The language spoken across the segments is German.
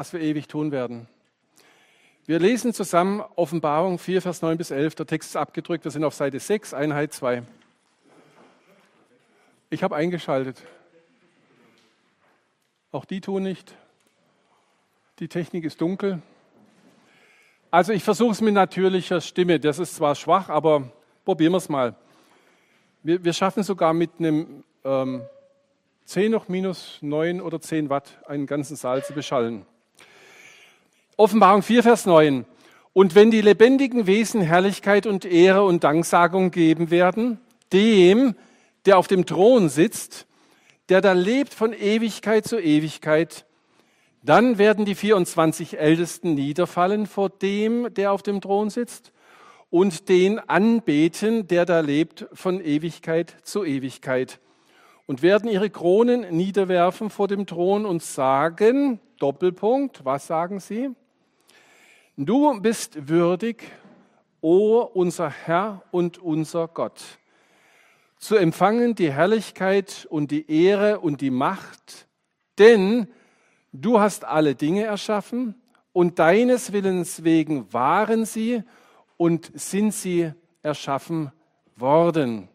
was wir ewig tun werden. Wir lesen zusammen Offenbarung 4, Vers 9 bis 11. Der Text ist abgedrückt. Wir sind auf Seite 6, Einheit 2. Ich habe eingeschaltet. Auch die tun nicht. Die Technik ist dunkel. Also ich versuche es mit natürlicher Stimme. Das ist zwar schwach, aber probieren wir es mal. Wir, wir schaffen sogar mit einem ähm, 10 noch minus 9 oder 10 Watt einen ganzen Saal zu beschallen. Offenbarung 4, Vers 9. Und wenn die lebendigen Wesen Herrlichkeit und Ehre und Danksagung geben werden, dem, der auf dem Thron sitzt, der da lebt von Ewigkeit zu Ewigkeit, dann werden die 24 Ältesten niederfallen vor dem, der auf dem Thron sitzt, und den anbeten, der da lebt von Ewigkeit zu Ewigkeit und werden ihre Kronen niederwerfen vor dem Thron und sagen, Doppelpunkt, was sagen sie? Du bist würdig, o unser Herr und unser Gott, zu empfangen die Herrlichkeit und die Ehre und die Macht, denn du hast alle Dinge erschaffen und deines Willens wegen waren sie und sind sie erschaffen worden.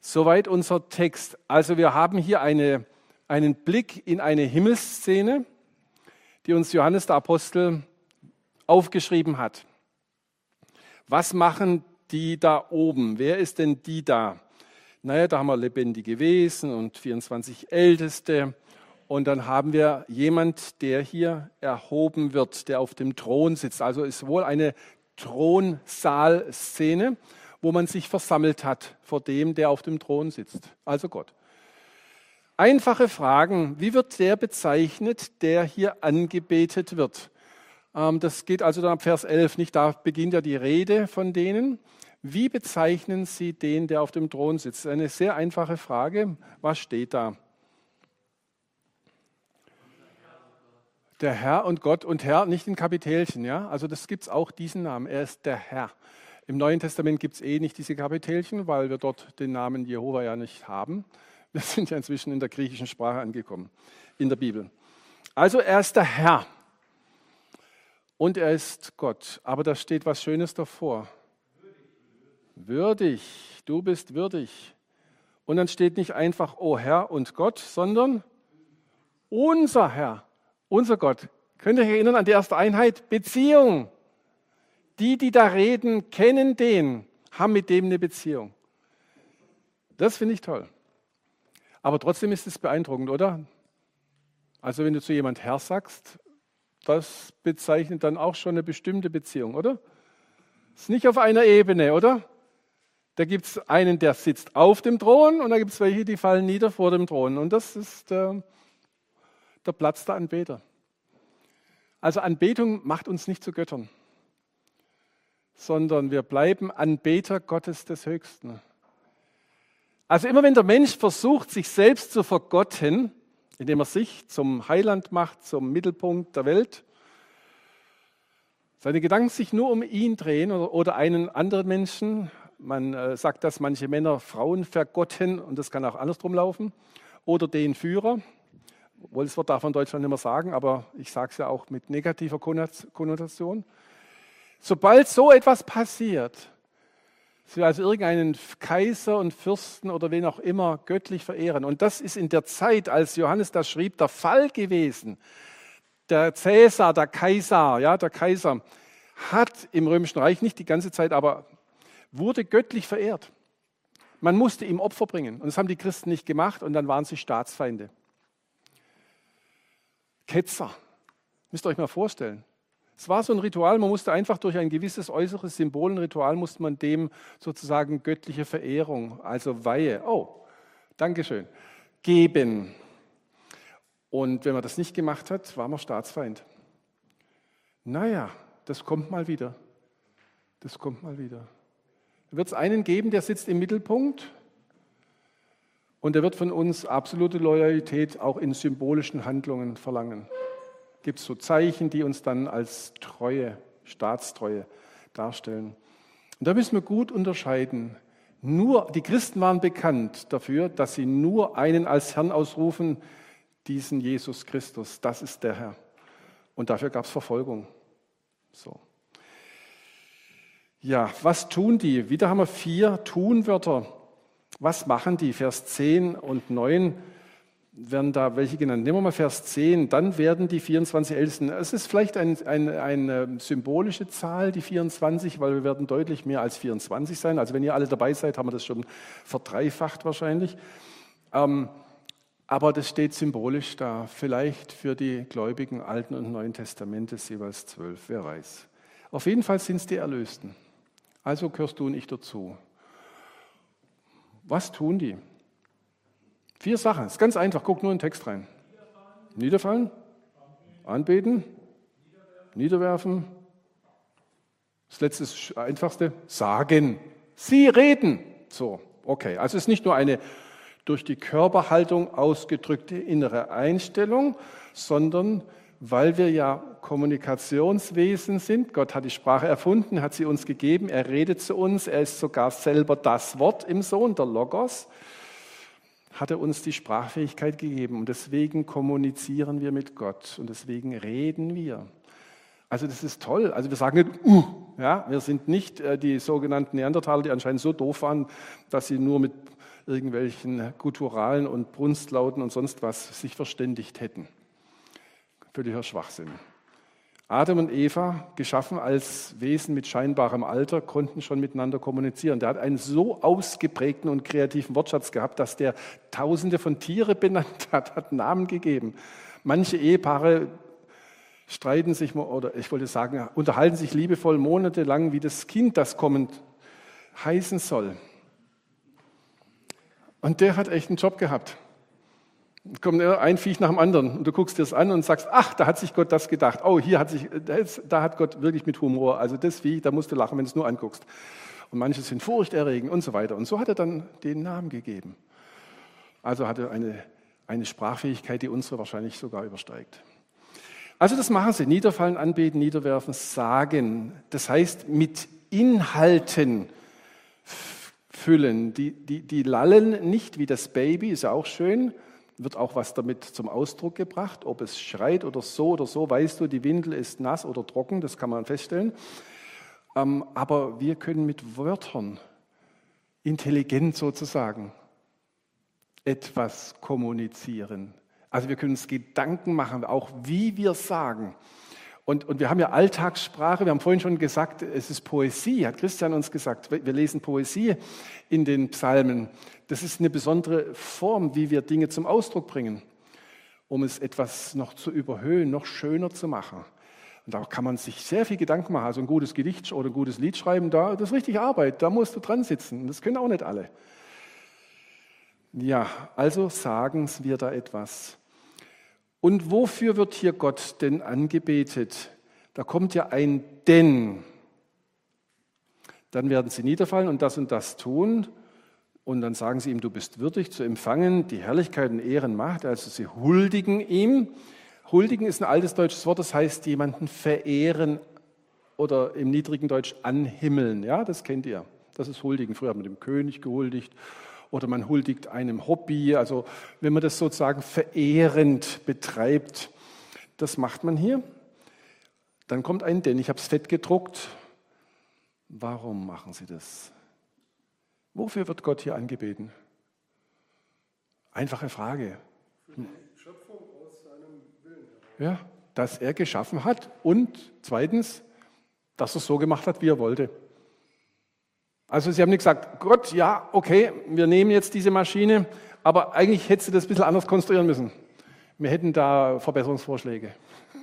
Soweit unser Text. Also wir haben hier eine, einen Blick in eine Himmelsszene, die uns Johannes der Apostel aufgeschrieben hat. Was machen die da oben? Wer ist denn die da? Naja, da haben wir lebendige Wesen und 24 Älteste. Und dann haben wir jemand, der hier erhoben wird, der auf dem Thron sitzt. Also ist wohl eine Thronsaalszene wo man sich versammelt hat vor dem, der auf dem Thron sitzt, also Gott. Einfache Fragen. Wie wird der bezeichnet, der hier angebetet wird? Ähm, das geht also dann ab Vers 11 nicht. Da beginnt ja die Rede von denen. Wie bezeichnen Sie den, der auf dem Thron sitzt? Eine sehr einfache Frage. Was steht da? Der Herr und Gott und Herr nicht in Kapitelchen, ja? Also das gibt es auch diesen Namen. Er ist der Herr. Im Neuen Testament gibt es eh nicht diese Kapitelchen, weil wir dort den Namen Jehova ja nicht haben. Wir sind ja inzwischen in der griechischen Sprache angekommen, in der Bibel. Also er ist der Herr und er ist Gott. Aber da steht was Schönes davor. Würdig, du bist würdig. Und dann steht nicht einfach, oh Herr und Gott, sondern unser Herr, unser Gott. Könnt ihr euch erinnern an die erste Einheit? Beziehung. Die, die da reden, kennen den, haben mit dem eine Beziehung. Das finde ich toll. Aber trotzdem ist es beeindruckend, oder? Also wenn du zu jemand Herr sagst, das bezeichnet dann auch schon eine bestimmte Beziehung, oder? Ist nicht auf einer Ebene, oder? Da gibt es einen, der sitzt auf dem Thron und da gibt es welche, die fallen nieder vor dem Thron. Und das ist der, der Platz der Anbeter. Also Anbetung macht uns nicht zu Göttern sondern wir bleiben Anbeter Gottes des Höchsten. Also immer wenn der Mensch versucht, sich selbst zu vergotten, indem er sich zum Heiland macht, zum Mittelpunkt der Welt, seine Gedanken sich nur um ihn drehen oder, einen anderen Menschen, man äh, sagt, dass manche Männer Frauen vergotten und das kann auch andersrum laufen, oder den Führer, wohl das Wort darf man in Deutschland nicht mehr sagen, aber ich sage es ja auch mit negativer Konnotation. Sobald so etwas passiert, wir also irgendeinen Kaiser und Fürsten oder wen auch immer göttlich verehren, und das ist in der Zeit, als Johannes das schrieb, der Fall gewesen. Der Cäsar, der Kaiser, ja, der Kaiser hat im Römischen Reich nicht die ganze Zeit, aber wurde göttlich verehrt. Man musste ihm Opfer bringen. Und das haben die Christen nicht gemacht und dann waren sie Staatsfeinde. Ketzer. Müsst ihr euch mal vorstellen. Es war so ein Ritual, man musste einfach durch ein gewisses äußeres Symbol, ein Ritual, musste man dem sozusagen göttliche Verehrung, also Weihe, oh, Dankeschön, geben. Und wenn man das nicht gemacht hat, war man Staatsfeind. Naja, das kommt mal wieder. Das kommt mal wieder. Da wird es einen geben, der sitzt im Mittelpunkt und der wird von uns absolute Loyalität auch in symbolischen Handlungen verlangen gibt es so Zeichen, die uns dann als Treue, Staatstreue darstellen. Und da müssen wir gut unterscheiden. Nur, die Christen waren bekannt dafür, dass sie nur einen als Herrn ausrufen, diesen Jesus Christus. Das ist der Herr. Und dafür gab es Verfolgung. So. Ja, was tun die? Wieder haben wir vier Tunwörter. Was machen die? Vers 10 und 9 werden da welche genannt. Nehmen wir mal Vers 10. Dann werden die 24 Ältesten, es ist vielleicht ein, ein, eine symbolische Zahl, die 24, weil wir werden deutlich mehr als 24 sein. Also wenn ihr alle dabei seid, haben wir das schon verdreifacht wahrscheinlich. Ähm, aber das steht symbolisch da. Vielleicht für die Gläubigen Alten und Neuen Testamentes jeweils zwölf, wer weiß. Auf jeden Fall sind es die Erlösten. Also gehörst du und ich dazu. Was tun die? Vier Sachen. Ist ganz einfach. Guck nur in den Text rein. Niederfallen, anbeten, niederwerfen. Das letzte das einfachste. Sagen. Sie reden. So, okay. Also es ist nicht nur eine durch die Körperhaltung ausgedrückte innere Einstellung, sondern weil wir ja Kommunikationswesen sind. Gott hat die Sprache erfunden, hat sie uns gegeben, er redet zu uns, er ist sogar selber das Wort im Sohn, der Logos hat er uns die Sprachfähigkeit gegeben und deswegen kommunizieren wir mit Gott und deswegen reden wir. Also das ist toll. Also wir sagen nicht, uh, ja, wir sind nicht äh, die sogenannten Neandertaler, die anscheinend so doof waren, dass sie nur mit irgendwelchen Gutturalen und Brunstlauten und sonst was sich verständigt hätten. Völliger Schwachsinn. Adam und Eva, geschaffen als Wesen mit scheinbarem Alter, konnten schon miteinander kommunizieren. Der hat einen so ausgeprägten und kreativen Wortschatz gehabt, dass der Tausende von Tiere benannt hat, hat Namen gegeben. Manche Ehepaare streiten sich, oder ich wollte sagen, unterhalten sich liebevoll monatelang, wie das Kind, das kommend heißen soll. Und der hat echt einen Job gehabt kommt ein Viech nach dem anderen und du guckst dir das an und sagst, ach, da hat sich Gott das gedacht. Oh, hier hat sich, da hat Gott wirklich mit Humor. Also das Viech, da musst du lachen, wenn du es nur anguckst. Und manche sind furchterregend und so weiter. Und so hat er dann den Namen gegeben. Also hat er eine, eine Sprachfähigkeit, die unsere wahrscheinlich sogar übersteigt. Also das machen sie. Niederfallen, anbeten, niederwerfen, sagen. Das heißt, mit Inhalten füllen. Die, die, die lallen nicht wie das Baby, ist ja auch schön, wird auch was damit zum Ausdruck gebracht. Ob es schreit oder so oder so, weißt du, die Windel ist nass oder trocken, das kann man feststellen. Ähm, aber wir können mit Wörtern, intelligent sozusagen, etwas kommunizieren. Also wir können uns Gedanken machen, auch wie wir sagen. Und, und wir haben ja Alltagssprache, wir haben vorhin schon gesagt, es ist Poesie, hat Christian uns gesagt. Wir lesen Poesie in den Psalmen. Das ist eine besondere Form, wie wir Dinge zum Ausdruck bringen, um es etwas noch zu überhöhen, noch schöner zu machen. Und da kann man sich sehr viel Gedanken machen. Also ein gutes Gedicht oder ein gutes Lied schreiben, da, das ist richtig Arbeit, da musst du dran sitzen. Das können auch nicht alle. Ja, also sagen wir da etwas. Und wofür wird hier Gott denn angebetet? Da kommt ja ein Denn. Dann werden sie niederfallen und das und das tun. Und dann sagen sie ihm, du bist würdig zu empfangen, die Herrlichkeit und Ehren macht. Also sie huldigen ihm. Huldigen ist ein altes deutsches Wort, das heißt jemanden verehren oder im niedrigen Deutsch anhimmeln. Ja, das kennt ihr. Das ist Huldigen. Früher hat man dem König gehuldigt oder man huldigt einem Hobby. Also wenn man das sozusagen verehrend betreibt, das macht man hier. Dann kommt ein Denn. Ich habe es fett gedruckt. Warum machen Sie das? Wofür wird Gott hier angebeten? Einfache Frage. Ja, dass er geschaffen hat und zweitens, dass er es so gemacht hat, wie er wollte. Also sie haben nicht gesagt, Gott, ja, okay, wir nehmen jetzt diese Maschine, aber eigentlich hättest du das ein bisschen anders konstruieren müssen. Wir hätten da Verbesserungsvorschläge.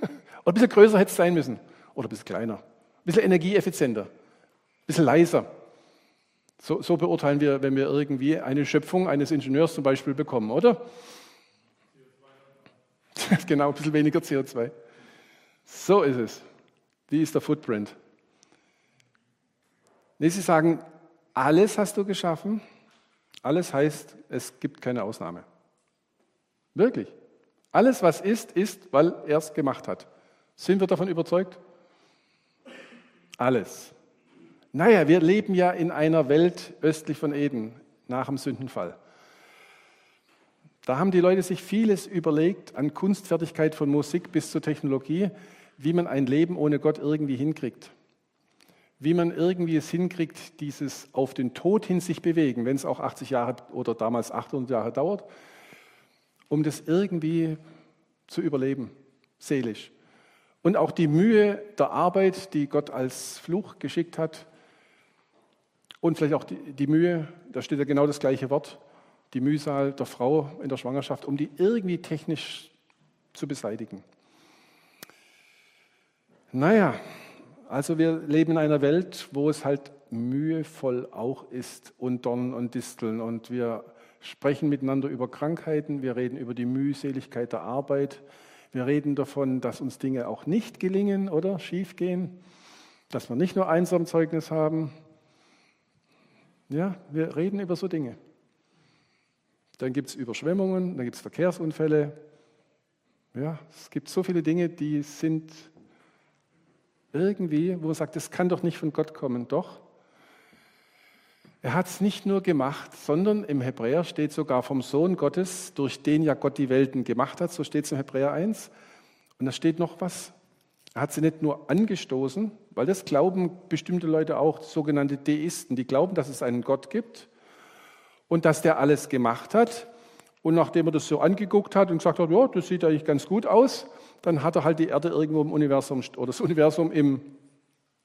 Oder ein bisschen größer hätte es sein müssen. Oder ein bisschen kleiner. Ein bisschen energieeffizienter. Ein bisschen leiser. So, so beurteilen wir, wenn wir irgendwie eine Schöpfung eines Ingenieurs zum Beispiel bekommen, oder? genau, ein bisschen weniger CO2. So ist es. Wie ist der Footprint? Nee, Sie sagen, alles hast du geschaffen. Alles heißt, es gibt keine Ausnahme. Wirklich. Alles, was ist, ist, weil er es gemacht hat. Sind wir davon überzeugt? Alles. Naja, wir leben ja in einer Welt östlich von Eden, nach dem Sündenfall. Da haben die Leute sich vieles überlegt, an Kunstfertigkeit von Musik bis zur Technologie. wie man ein Leben ohne Gott irgendwie hinkriegt. Wie man irgendwie es hinkriegt, dieses auf den Tod hin sich bewegen, wenn es auch 80 Jahre oder damals 800 Jahre dauert, um das irgendwie zu überleben, seelisch. Und auch die Mühe der Arbeit, die Gott als Fluch geschickt hat, und vielleicht auch die, die Mühe, da steht ja genau das gleiche Wort, die Mühsal der Frau in der Schwangerschaft, um die irgendwie technisch zu beseitigen. Naja, also wir leben in einer Welt, wo es halt mühevoll auch ist und Dornen und Disteln und wir sprechen miteinander über Krankheiten, wir reden über die Mühseligkeit der Arbeit, wir reden davon, dass uns Dinge auch nicht gelingen oder schiefgehen, dass wir nicht nur Einsamzeugnis haben. Ja, wir reden über so Dinge. Dann gibt es Überschwemmungen, dann gibt es Verkehrsunfälle. Ja, es gibt so viele Dinge, die sind irgendwie, wo man sagt, das kann doch nicht von Gott kommen. Doch. Er hat es nicht nur gemacht, sondern im Hebräer steht sogar vom Sohn Gottes, durch den ja Gott die Welten gemacht hat. So steht es im Hebräer 1. Und da steht noch was. Er hat sie nicht nur angestoßen, weil das glauben bestimmte Leute auch, sogenannte Deisten, die glauben, dass es einen Gott gibt und dass der alles gemacht hat. Und nachdem er das so angeguckt hat und gesagt hat, ja, das sieht eigentlich ganz gut aus, dann hat er halt die Erde irgendwo im Universum oder das Universum im,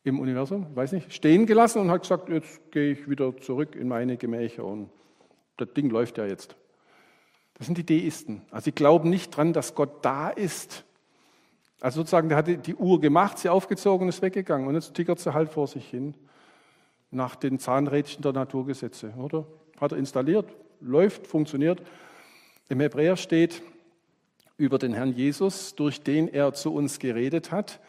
im Universum, weiß nicht, stehen gelassen und hat gesagt, jetzt gehe ich wieder zurück in meine Gemächer und das Ding läuft ja jetzt. Das sind die Deisten. Also sie glauben nicht dran, dass Gott da ist. Also sozusagen, der hat die Uhr gemacht, sie aufgezogen und ist weggegangen und jetzt tickert sie halt vor sich hin nach den Zahnrädchen der Naturgesetze, oder? Hat er installiert, läuft, funktioniert. Im Hebräer steht über den Herrn Jesus, durch den er zu uns geredet hat,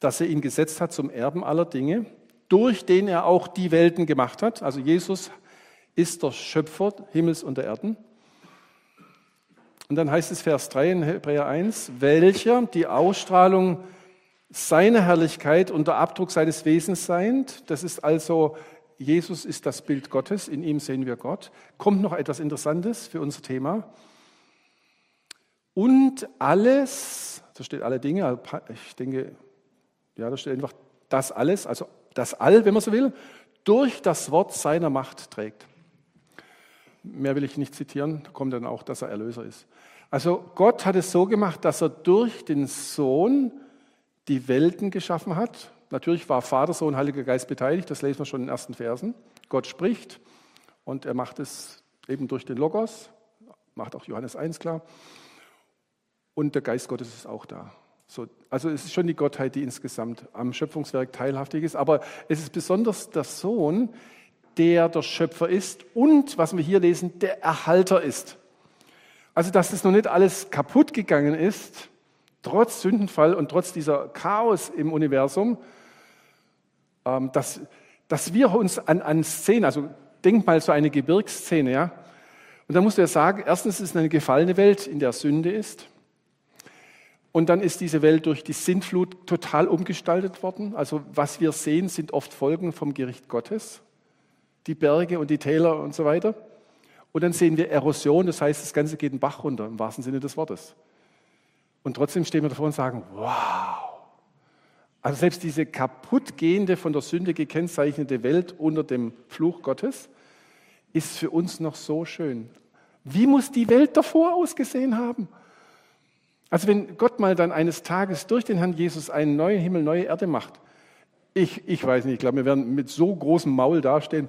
dass er ihn gesetzt hat zum Erben aller Dinge, durch den er auch die Welten gemacht hat. Also Jesus ist der Schöpfer Himmels und der Erden. Und dann heißt es Vers 3 in Hebräer 1, welcher die Ausstrahlung seiner Herrlichkeit und der Abdruck seines Wesens seind. Das ist also, Jesus ist das Bild Gottes, in ihm sehen wir Gott. Kommt noch etwas Interessantes für unser Thema und alles, da steht alle Dinge, also ich denke, ja, da steht einfach das alles, also das All, wenn man so will, durch das Wort seiner Macht trägt. Mehr will ich nicht zitieren, da kommt dann auch, dass er Erlöser ist. Also Gott hat es so gemacht, dass er durch den Sohn die Welten geschaffen hat. Natürlich war Vater, Sohn, Heiliger Geist beteiligt, das lesen wir schon in den ersten Versen. Gott spricht und er macht es eben durch den Logos, macht auch Johannes 1 klar und der Geist Gottes ist auch da. So, also es ist schon die Gottheit, die insgesamt am Schöpfungswerk teilhaftig ist, aber es ist besonders der Sohn, der der Schöpfer ist und, was wir hier lesen, der Erhalter ist. Also dass das noch nicht alles kaputt gegangen ist, trotz Sündenfall und trotz dieser Chaos im Universum, ähm, dass, dass wir uns an, an Szenen, also denk mal so eine Gebirgsszene, ja, und da musst du ja sagen, erstens ist es eine gefallene Welt, in der Sünde ist. Und dann ist diese Welt durch die Sintflut total umgestaltet worden. Also was wir sehen, sind oft Folgen vom Gericht Gottes. Die Berge und die Täler und so weiter. Und dann sehen wir Erosion, das heißt, das Ganze geht den Bach runter, im wahrsten Sinne des Wortes. Und trotzdem stehen wir davor und sagen, wow. Also selbst diese kaputtgehende, von der Sünde gekennzeichnete Welt unter dem Fluch Gottes ist für uns noch so schön. Wie muss die Welt davor ausgesehen haben? Also wenn Gott mal dann eines Tages durch den Herrn Jesus einen neuen Himmel, neue Erde macht, ich, ich weiß nicht, ich glaube, wir werden mit so großem Maul dastehen.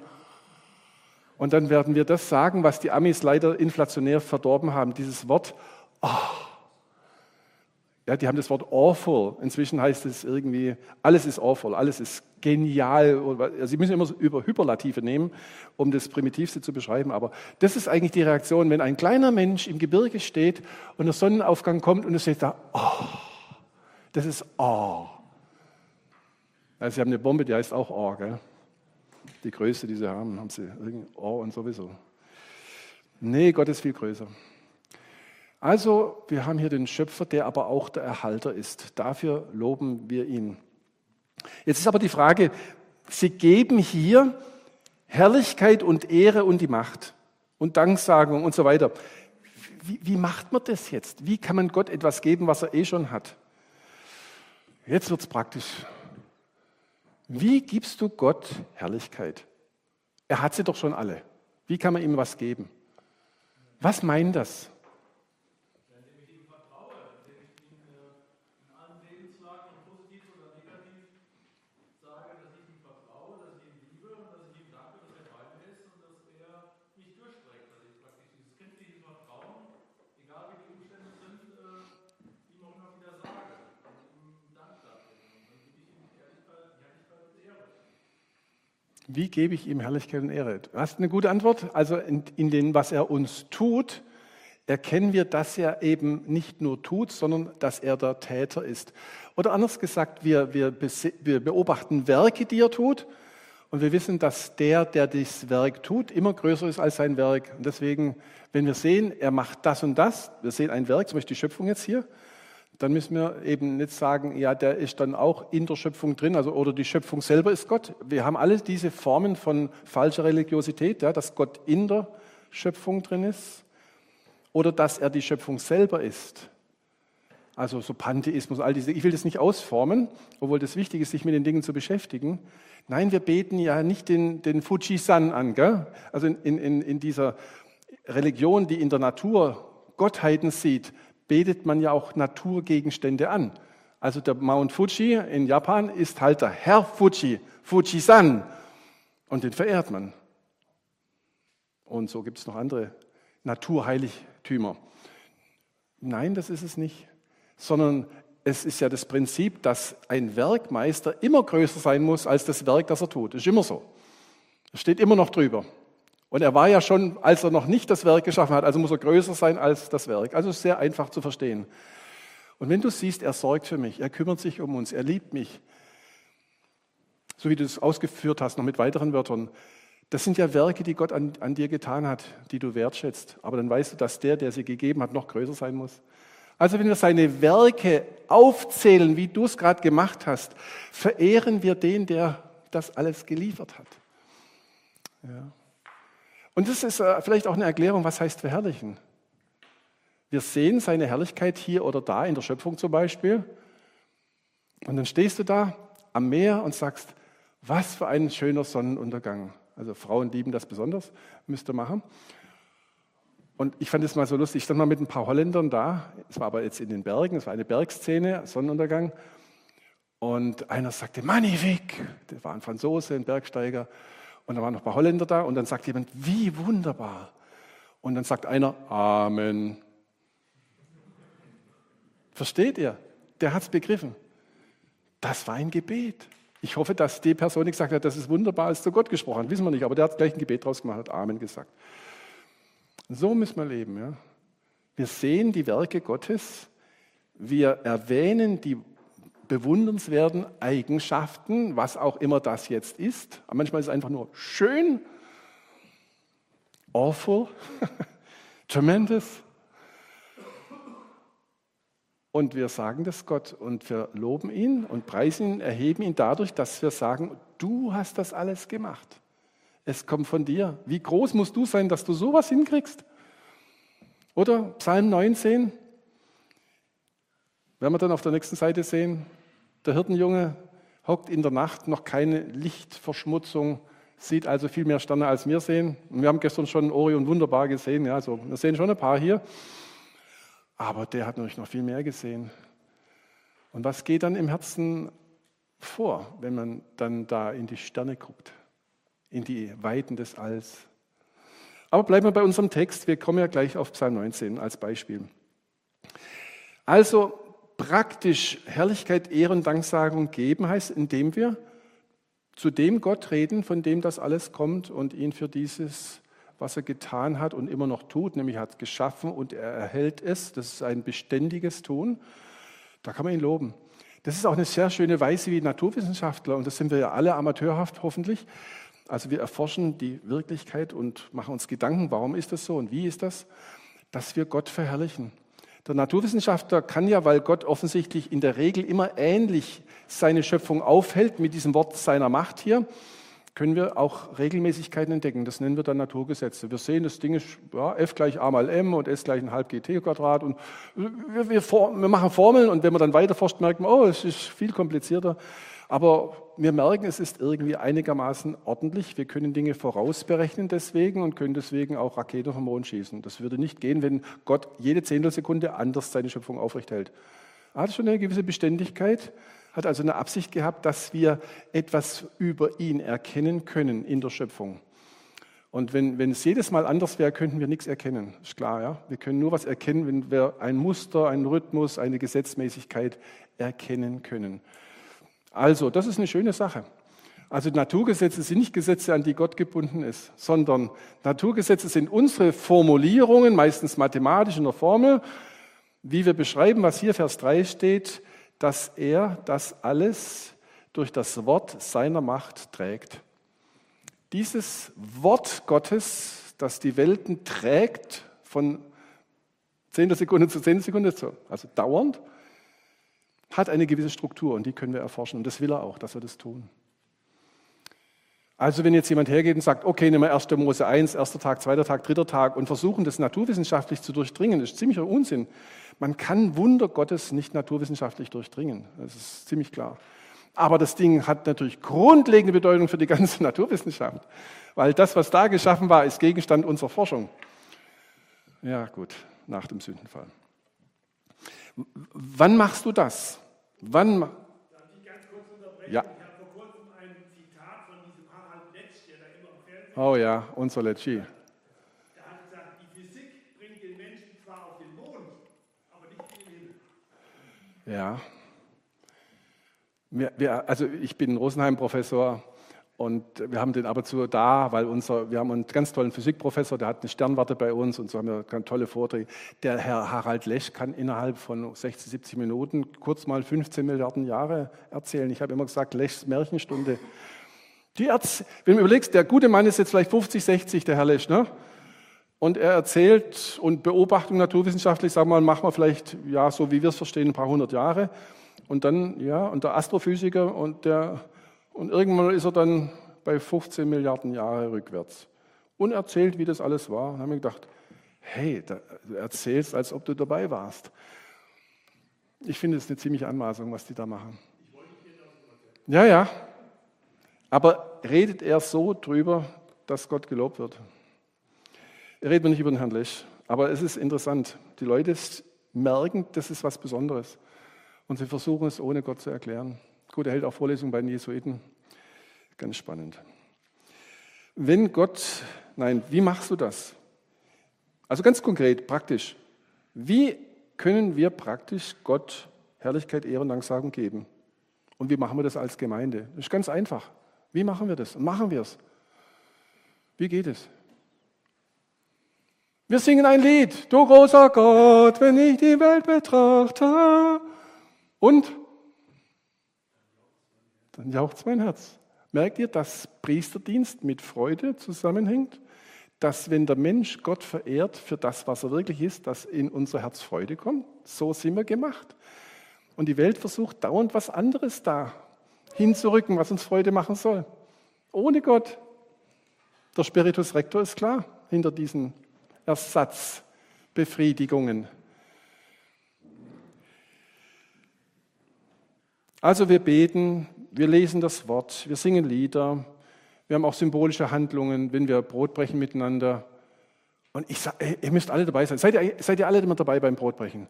Und dann werden wir das sagen, was die Amis leider inflationär verdorben haben, dieses Wort, oh, ja, die haben das Wort awful. Inzwischen heißt es irgendwie, alles ist awful, alles ist genial. Sie müssen immer über Hyperlative nehmen, um das Primitivste zu beschreiben. Aber das ist eigentlich die Reaktion, wenn ein kleiner Mensch im Gebirge steht und der Sonnenaufgang kommt und es steht da, oh, das ist oh. Also sie haben eine Bombe, die heißt auch oh, gell? Die größte, die sie haben, haben sie irgendwie oh und sowieso. Nee, Gott ist viel größer. Also, wir haben hier den Schöpfer, der aber auch der Erhalter ist. Dafür loben wir ihn. Jetzt ist aber die Frage, Sie geben hier Herrlichkeit und Ehre und die Macht und Danksagung und so weiter. Wie, wie macht man das jetzt? Wie kann man Gott etwas geben, was er eh schon hat? Jetzt wird es praktisch. Wie gibst du Gott Herrlichkeit? Er hat sie doch schon alle. Wie kann man ihm was geben? Was meint das? Wie gebe ich ihm Herrlichkeit und Ehre? Du hast eine gute Antwort. Also in, in dem, was er uns tut, erkennen wir, dass er eben nicht nur tut, sondern dass er der Täter ist. Oder anders gesagt, wir, wir, wir beobachten Werke, die er tut. Und wir wissen, dass der, der das Werk tut, immer größer ist als sein Werk. Und deswegen, wenn wir sehen, er macht das und das, wir sehen ein Werk, zum Beispiel die Schöpfung jetzt hier, dann müssen wir eben nicht sagen, ja, der ist dann auch in der Schöpfung drin, also oder die Schöpfung selber ist Gott. Wir haben alle diese Formen von falscher Religiosität, ja, dass Gott in der Schöpfung drin ist oder dass er die Schöpfung selber ist. Also so Pantheismus, all diese. Ich will das nicht ausformen, obwohl das wichtig ist, sich mit den Dingen zu beschäftigen. Nein, wir beten ja nicht den, den Fuji-San an. Gell? Also in, in, in dieser Religion, die in der Natur Gottheiten sieht, betet man ja auch Naturgegenstände an. Also der Mount Fuji in Japan ist halt der Herr Fuji, Fuji-san. Und den verehrt man. Und so gibt es noch andere Naturheiligtümer. Nein, das ist es nicht. Sondern es ist ja das Prinzip, dass ein Werkmeister immer größer sein muss als das Werk, das er tut. Ist immer so. Das steht immer noch drüber. Und er war ja schon, als er noch nicht das Werk geschaffen hat, also muss er größer sein als das Werk. Also sehr einfach zu verstehen. Und wenn du siehst, er sorgt für mich, er kümmert sich um uns, er liebt mich, so wie du es ausgeführt hast, noch mit weiteren Wörtern, das sind ja Werke, die Gott an, an dir getan hat, die du wertschätzt. Aber dann weißt du, dass der, der sie gegeben hat, noch größer sein muss. Also wenn wir seine Werke aufzählen, wie du es gerade gemacht hast, verehren wir den, der das alles geliefert hat. Ja. Und das ist äh, vielleicht auch eine Erklärung, was heißt verherrlichen. Wir sehen seine Herrlichkeit hier oder da, in der Schöpfung zum Beispiel. Und dann stehst du da am Meer und sagst, was für ein schöner Sonnenuntergang. Also Frauen lieben das besonders, müsst ihr machen. Und ich fand es mal so lustig, ich stand mal mit ein paar Holländern da, es war aber jetzt in den Bergen, es war eine Bergszene, Sonnenuntergang. Und einer sagte, Magnifique, der war ein Franzose, ein Bergsteiger. Und da waren noch ein paar Holländer da und dann sagt jemand, wie wunderbar. Und dann sagt einer, Amen. Versteht ihr? Der hat es begriffen. Das war ein Gebet. Ich hoffe, dass die Person nicht gesagt hat, das ist wunderbar, als zu Gott gesprochen. Wissen wir nicht, aber der hat gleich ein Gebet draus gemacht, hat Amen gesagt. So müssen wir leben. Ja? Wir sehen die Werke Gottes, wir erwähnen die bewundernswerten Eigenschaften, was auch immer das jetzt ist. manchmal ist es einfach nur schön, awful, tremendous. Und wir sagen das Gott und wir loben ihn und preisen ihn, erheben ihn dadurch, dass wir sagen, du hast das alles gemacht. Es kommt von dir. Wie groß musst du sein, dass du sowas hinkriegst? Oder Psalm 19, werden wir dann auf der nächsten Seite sehen, der Hirtenjunge hockt in der Nacht, noch keine Lichtverschmutzung, sieht also viel mehr Sterne als wir sehen. Und wir haben gestern schon Orion wunderbar gesehen, ja, also wir sehen schon ein paar hier. Aber der hat natürlich noch viel mehr gesehen. Und was geht dann im Herzen vor, wenn man dann da in die Sterne guckt, in die Weiten des Alls? Aber bleiben wir bei unserem Text. Wir kommen ja gleich auf Psalm 19 als Beispiel. Also praktisch Herrlichkeit, Ehre und Danksagung geben heißt, indem wir zu dem Gott reden, von dem das alles kommt und ihn für dieses, was er getan hat und immer noch tut, nämlich hat geschaffen und er erhält es, das ist ein beständiges Tun, da kann man ihn loben. Das ist auch eine sehr schöne Weise wie Naturwissenschaftler und das sind wir ja alle amateurhaft hoffentlich. Also wir erforschen die Wirklichkeit und machen uns Gedanken, warum ist das so und wie ist das, dass wir Gott verherrlichen. Der Naturwissenschaftler kann ja, weil Gott offensichtlich in der Regel immer ähnlich seine Schöpfung aufhält, mit diesem Wort seiner Macht hier, können wir auch Regelmäßigkeiten entdecken. Das nennen wir dann Naturgesetze. Wir sehen, das Ding ist ja, F gleich A mal M und S gleich ein halb GT Quadrat. Und wir, wir, wir machen Formeln und wenn man dann weiterforscht, merkt man, oh, es ist viel komplizierter. Aber wir merken, es ist irgendwie einigermaßen ordentlich. Wir können Dinge vorausberechnen deswegen und können deswegen auch Raketen vom Mond schießen. Das würde nicht gehen, wenn Gott jede Zehntelsekunde anders seine Schöpfung aufrechthält. Er hat schon eine gewisse Beständigkeit, hat also eine Absicht gehabt, dass wir etwas über ihn erkennen können in der Schöpfung. Und wenn, wenn es jedes Mal anders wäre, könnten wir nichts erkennen. Ist klar, ja? Wir können nur was erkennen, wenn wir ein Muster, einen Rhythmus, eine Gesetzmäßigkeit erkennen können. Also, das ist eine schöne Sache. Also Naturgesetze sind nicht Gesetze, an die Gott gebunden ist, sondern Naturgesetze sind unsere Formulierungen, meistens mathematisch in der Formel, wie wir beschreiben, was hier Vers 3 steht, dass er das alles durch das Wort seiner Macht trägt. Dieses Wort Gottes, das die Welten trägt, von 10. Sekunde zu 10. Sekunde, also dauernd, hat eine gewisse Struktur und die können wir erforschen. Und das will er auch, dass wir das tun. Also wenn jetzt jemand hergeht und sagt, okay, nehmen wir 1. Mose 1, erster Tag, zweiter Tag, dritter Tag und versuchen, das naturwissenschaftlich zu durchdringen, das ist ziemlicher Unsinn. Man kann Wunder Gottes nicht naturwissenschaftlich durchdringen. Das ist ziemlich klar. Aber das Ding hat natürlich grundlegende Bedeutung für die ganze Naturwissenschaft, weil das, was da geschaffen war, ist Gegenstand unserer Forschung. Ja, gut, nach dem Sündenfall. Wann machst du das? Wann? Darf ich ganz kurz unterbrechen? Ja. Ich habe vor kurzem ein Zitat von diesem Harald Letsch, der da immer im Fernsehen Oh ja, unser Letschi. Der hat gesagt, die Physik bringt den Menschen zwar auf den Mond, aber nicht in den Himmel. Ja. Wir, wir, also ich bin Rosenheim-Professor und wir haben den aber zu da, weil unser, wir haben einen ganz tollen Physikprofessor, der hat eine Sternwarte bei uns und so haben wir ganz tolle Vorträge. Der Herr Harald Lesch kann innerhalb von 60, 70 Minuten kurz mal 15 Milliarden Jahre erzählen. Ich habe immer gesagt, Leschs Märchenstunde. Die Erz wenn du überlegst, der gute Mann ist jetzt vielleicht 50, 60, der Herr Lesch, ne? Und er erzählt und Beobachtung naturwissenschaftlich, sagen wir mal, machen wir vielleicht, ja, so wie wir es verstehen, ein paar hundert Jahre. Und dann, ja, und der Astrophysiker und der und irgendwann ist er dann bei 15 Milliarden Jahre rückwärts und erzählt, wie das alles war. Und haben wir gedacht, hey, du erzählst, als ob du dabei warst. Ich finde es eine ziemliche Anmaßung, was die da machen. Ja, ja. Aber redet er so drüber, dass Gott gelobt wird? Reden wir nicht über den Herrn Lesch. Aber es ist interessant. Die Leute merken, das ist was Besonderes. Und sie versuchen es ohne Gott zu erklären. Gut, er hält auch Vorlesungen bei den Jesuiten. Ganz spannend. Wenn Gott, nein, wie machst du das? Also ganz konkret, praktisch. Wie können wir praktisch Gott Herrlichkeit, Ehre und Danksagung geben? Und wie machen wir das als Gemeinde? Das ist ganz einfach. Wie machen wir das? Und machen wir es? Wie geht es? Wir singen ein Lied, du großer Gott, wenn ich die Welt betrachte. Und dann jauchzt mein Herz. Merkt ihr, dass Priesterdienst mit Freude zusammenhängt? Dass wenn der Mensch Gott verehrt für das, was er wirklich ist, dass in unser Herz Freude kommt? So sind wir gemacht. Und die Welt versucht dauernd was anderes da hinzurücken, was uns Freude machen soll. Ohne Gott. Der Spiritus Rector ist klar hinter diesen Ersatzbefriedigungen. Also wir beten, wir lesen das Wort, wir singen Lieder, wir haben auch symbolische Handlungen, wenn wir Brot brechen miteinander. Und ich sage, ihr müsst alle dabei sein. Seid ihr, seid ihr alle immer dabei beim Brotbrechen?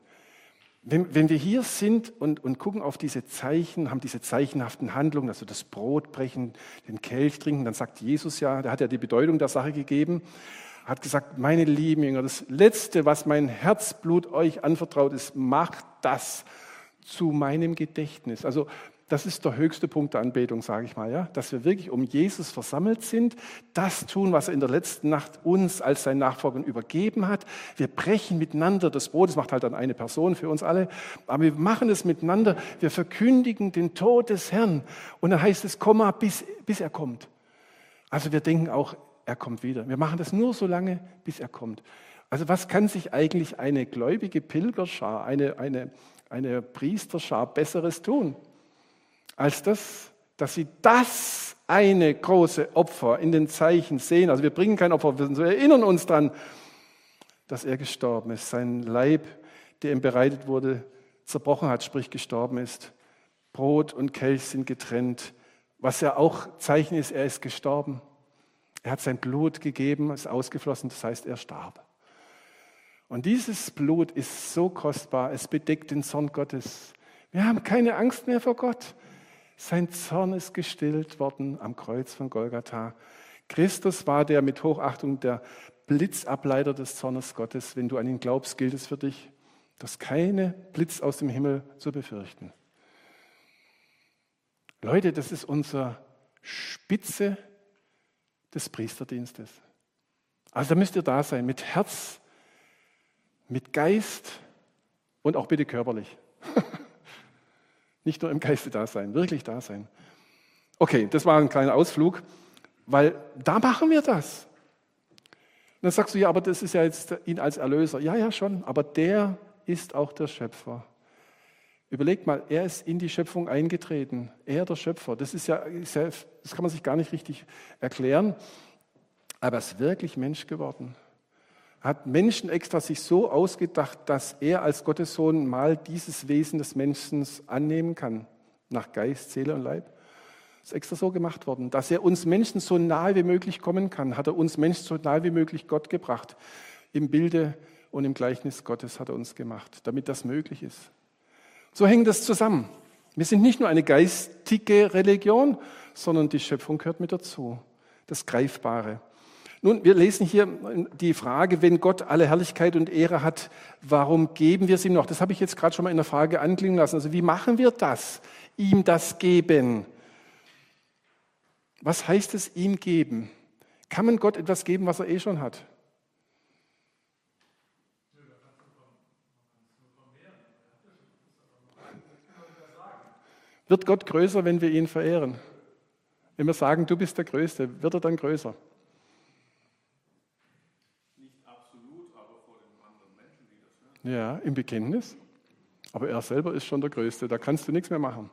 Wenn, wenn wir hier sind und, und gucken auf diese Zeichen, haben diese zeichenhaften Handlungen, also das Brotbrechen, den Kelch trinken, dann sagt Jesus ja, der hat ja die Bedeutung der Sache gegeben, hat gesagt, meine lieben Jünger, das Letzte, was mein Herzblut euch anvertraut ist, macht das zu meinem Gedächtnis. Also das ist der höchste Punkt der Anbetung, sage ich mal, ja? dass wir wirklich um Jesus versammelt sind, das tun, was er in der letzten Nacht uns als sein Nachfolger übergeben hat. Wir brechen miteinander das Brot, das macht halt dann eine Person für uns alle, aber wir machen es miteinander, wir verkündigen den Tod des Herrn und dann heißt es, Komma, bis, bis er kommt. Also wir denken auch, er kommt wieder. Wir machen das nur so lange, bis er kommt. Also was kann sich eigentlich eine gläubige Pilgerschar, eine, eine, eine Priesterschar Besseres tun? Als das, dass sie das eine große Opfer in den Zeichen sehen. Also wir bringen kein Opfer, wir erinnern uns daran, dass er gestorben ist. Sein Leib, der ihm bereitet wurde, zerbrochen hat, sprich gestorben ist. Brot und Kelch sind getrennt. Was ja auch Zeichen ist, er ist gestorben. Er hat sein Blut gegeben, ist ausgeflossen, das heißt, er starb. Und dieses Blut ist so kostbar, es bedeckt den Zorn Gottes. Wir haben keine Angst mehr vor Gott. Sein Zorn ist gestillt worden am Kreuz von Golgatha. Christus war der mit Hochachtung der Blitzableiter des Zornes Gottes. Wenn du an ihn glaubst, gilt es für dich, dass keine Blitz aus dem Himmel zu befürchten. Leute, das ist unsere Spitze des Priesterdienstes. Also da müsst ihr da sein, mit Herz, mit Geist und auch bitte körperlich. Nicht nur im Geiste da sein, wirklich da sein. Okay, das war ein kleiner Ausflug, weil da machen wir das. Und dann sagst du, ja, aber das ist ja jetzt ihn als Erlöser. Ja, ja, schon, aber der ist auch der Schöpfer. Überlegt mal, er ist in die Schöpfung eingetreten. Er, der Schöpfer. Das ist ja, das kann man sich gar nicht richtig erklären. Aber er ist wirklich Mensch geworden. Hat Menschen extra sich so ausgedacht, dass er als Gottes Sohn mal dieses Wesen des Menschen annehmen kann. Nach Geist, Seele und Leib. Das ist extra so gemacht worden. Dass er uns Menschen so nahe wie möglich kommen kann, hat er uns Menschen so nahe wie möglich Gott gebracht. Im Bilde und im Gleichnis Gottes hat er uns gemacht, damit das möglich ist. So hängt das zusammen. Wir sind nicht nur eine geistige Religion, sondern die Schöpfung gehört mit dazu. Das Greifbare. Nun, wir lesen hier die Frage, wenn Gott alle Herrlichkeit und Ehre hat, warum geben wir es ihm noch? Das habe ich jetzt gerade schon mal in der Frage anklingen lassen. Also wie machen wir das? Ihm das geben. Was heißt es ihm geben? Kann man Gott etwas geben, was er eh schon hat? Wird Gott größer, wenn wir ihn verehren? Wenn wir sagen, du bist der Größte, wird er dann größer? Nicht absolut, aber vor den anderen Menschen, die das hören. Ja, im Bekenntnis. Aber er selber ist schon der Größte, da kannst du nichts mehr machen.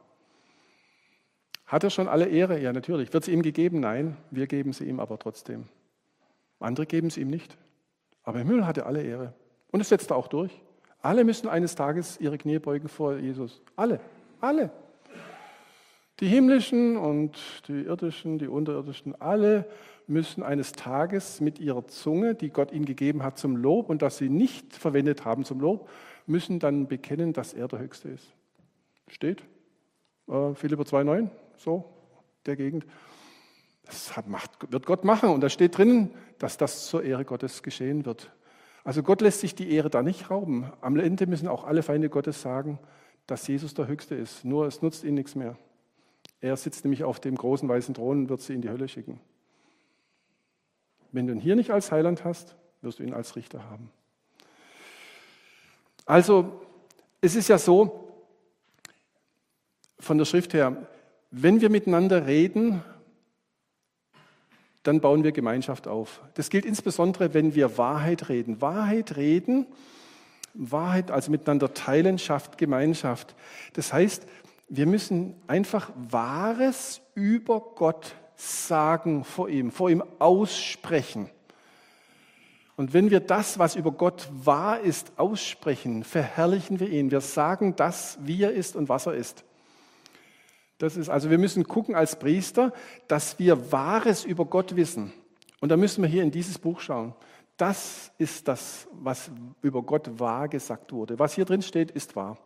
Hat er schon alle Ehre? Ja, natürlich. Wird sie ihm gegeben? Nein, wir geben sie ihm aber trotzdem. Andere geben sie ihm nicht. Aber im Himmel hat er alle Ehre. Und es setzt er auch durch. Alle müssen eines Tages ihre Knie beugen vor Jesus. Alle. Alle. Die himmlischen und die irdischen, die unterirdischen, alle müssen eines Tages mit ihrer Zunge, die Gott ihnen gegeben hat zum Lob und das sie nicht verwendet haben zum Lob, müssen dann bekennen, dass er der Höchste ist. Steht? Äh, Philipper 2,9 so der Gegend. Das macht, wird Gott machen und da steht drin, dass das zur Ehre Gottes geschehen wird. Also Gott lässt sich die Ehre da nicht rauben. Am Ende müssen auch alle Feinde Gottes sagen, dass Jesus der Höchste ist. Nur es nutzt ihnen nichts mehr. Er sitzt nämlich auf dem großen weißen Thron und wird sie in die Hölle schicken. Wenn du ihn hier nicht als Heiland hast, wirst du ihn als Richter haben. Also, es ist ja so, von der Schrift her, wenn wir miteinander reden, dann bauen wir Gemeinschaft auf. Das gilt insbesondere, wenn wir Wahrheit reden. Wahrheit reden, Wahrheit, also miteinander teilen, schafft Gemeinschaft. Das heißt, wir müssen einfach Wahres über Gott sagen vor ihm, vor ihm aussprechen. Und wenn wir das, was über Gott wahr ist, aussprechen, verherrlichen wir ihn. Wir sagen das, wie er ist und was er ist. Das ist also, wir müssen gucken als Priester, dass wir Wahres über Gott wissen. Und da müssen wir hier in dieses Buch schauen. Das ist das, was über Gott wahr gesagt wurde. Was hier drin steht, ist wahr.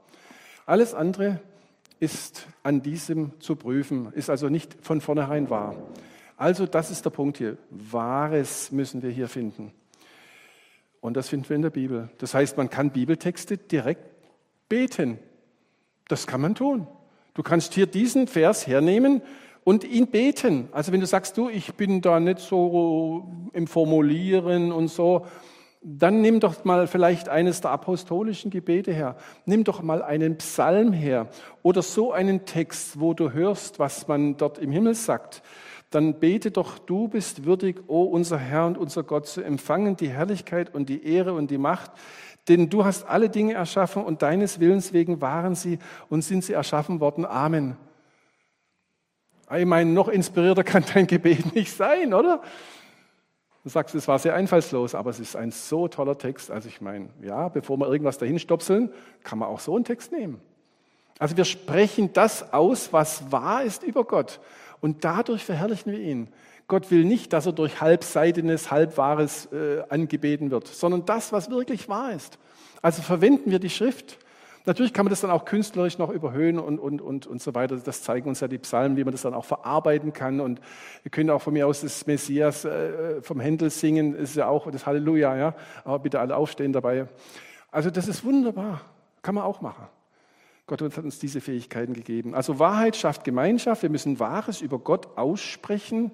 Alles andere ist an diesem zu prüfen, ist also nicht von vornherein wahr. Also das ist der Punkt hier. Wahres müssen wir hier finden. Und das finden wir in der Bibel. Das heißt, man kann Bibeltexte direkt beten. Das kann man tun. Du kannst hier diesen Vers hernehmen und ihn beten. Also wenn du sagst, du, ich bin da nicht so im Formulieren und so, dann nimm doch mal vielleicht eines der apostolischen Gebete her. Nimm doch mal einen Psalm her oder so einen Text, wo du hörst, was man dort im Himmel sagt. Dann bete doch, du bist würdig, o unser Herr und unser Gott, zu empfangen die Herrlichkeit und die Ehre und die Macht, denn du hast alle Dinge erschaffen und deines Willens wegen waren sie und sind sie erschaffen worden. Amen. Ich meine, noch inspirierter kann dein Gebet nicht sein, oder? Du sagst, es war sehr einfallslos, aber es ist ein so toller Text. Also ich meine, ja, bevor wir irgendwas dahin stopseln, kann man auch so einen Text nehmen. Also wir sprechen das aus, was wahr ist über Gott. Und dadurch verherrlichen wir ihn. Gott will nicht, dass er durch halbseitenes, halbwahres äh, angebeten wird, sondern das, was wirklich wahr ist. Also verwenden wir die Schrift. Natürlich kann man das dann auch künstlerisch noch überhöhen und, und, und, und so weiter. Das zeigen uns ja die Psalmen, wie man das dann auch verarbeiten kann. Und wir können auch von mir aus das Messias äh, vom Händel singen, ist ja auch das Halleluja, ja. Aber bitte alle aufstehen dabei. Also das ist wunderbar. Kann man auch machen. Gott hat uns diese Fähigkeiten gegeben. Also Wahrheit schafft Gemeinschaft. Wir müssen Wahres über Gott aussprechen.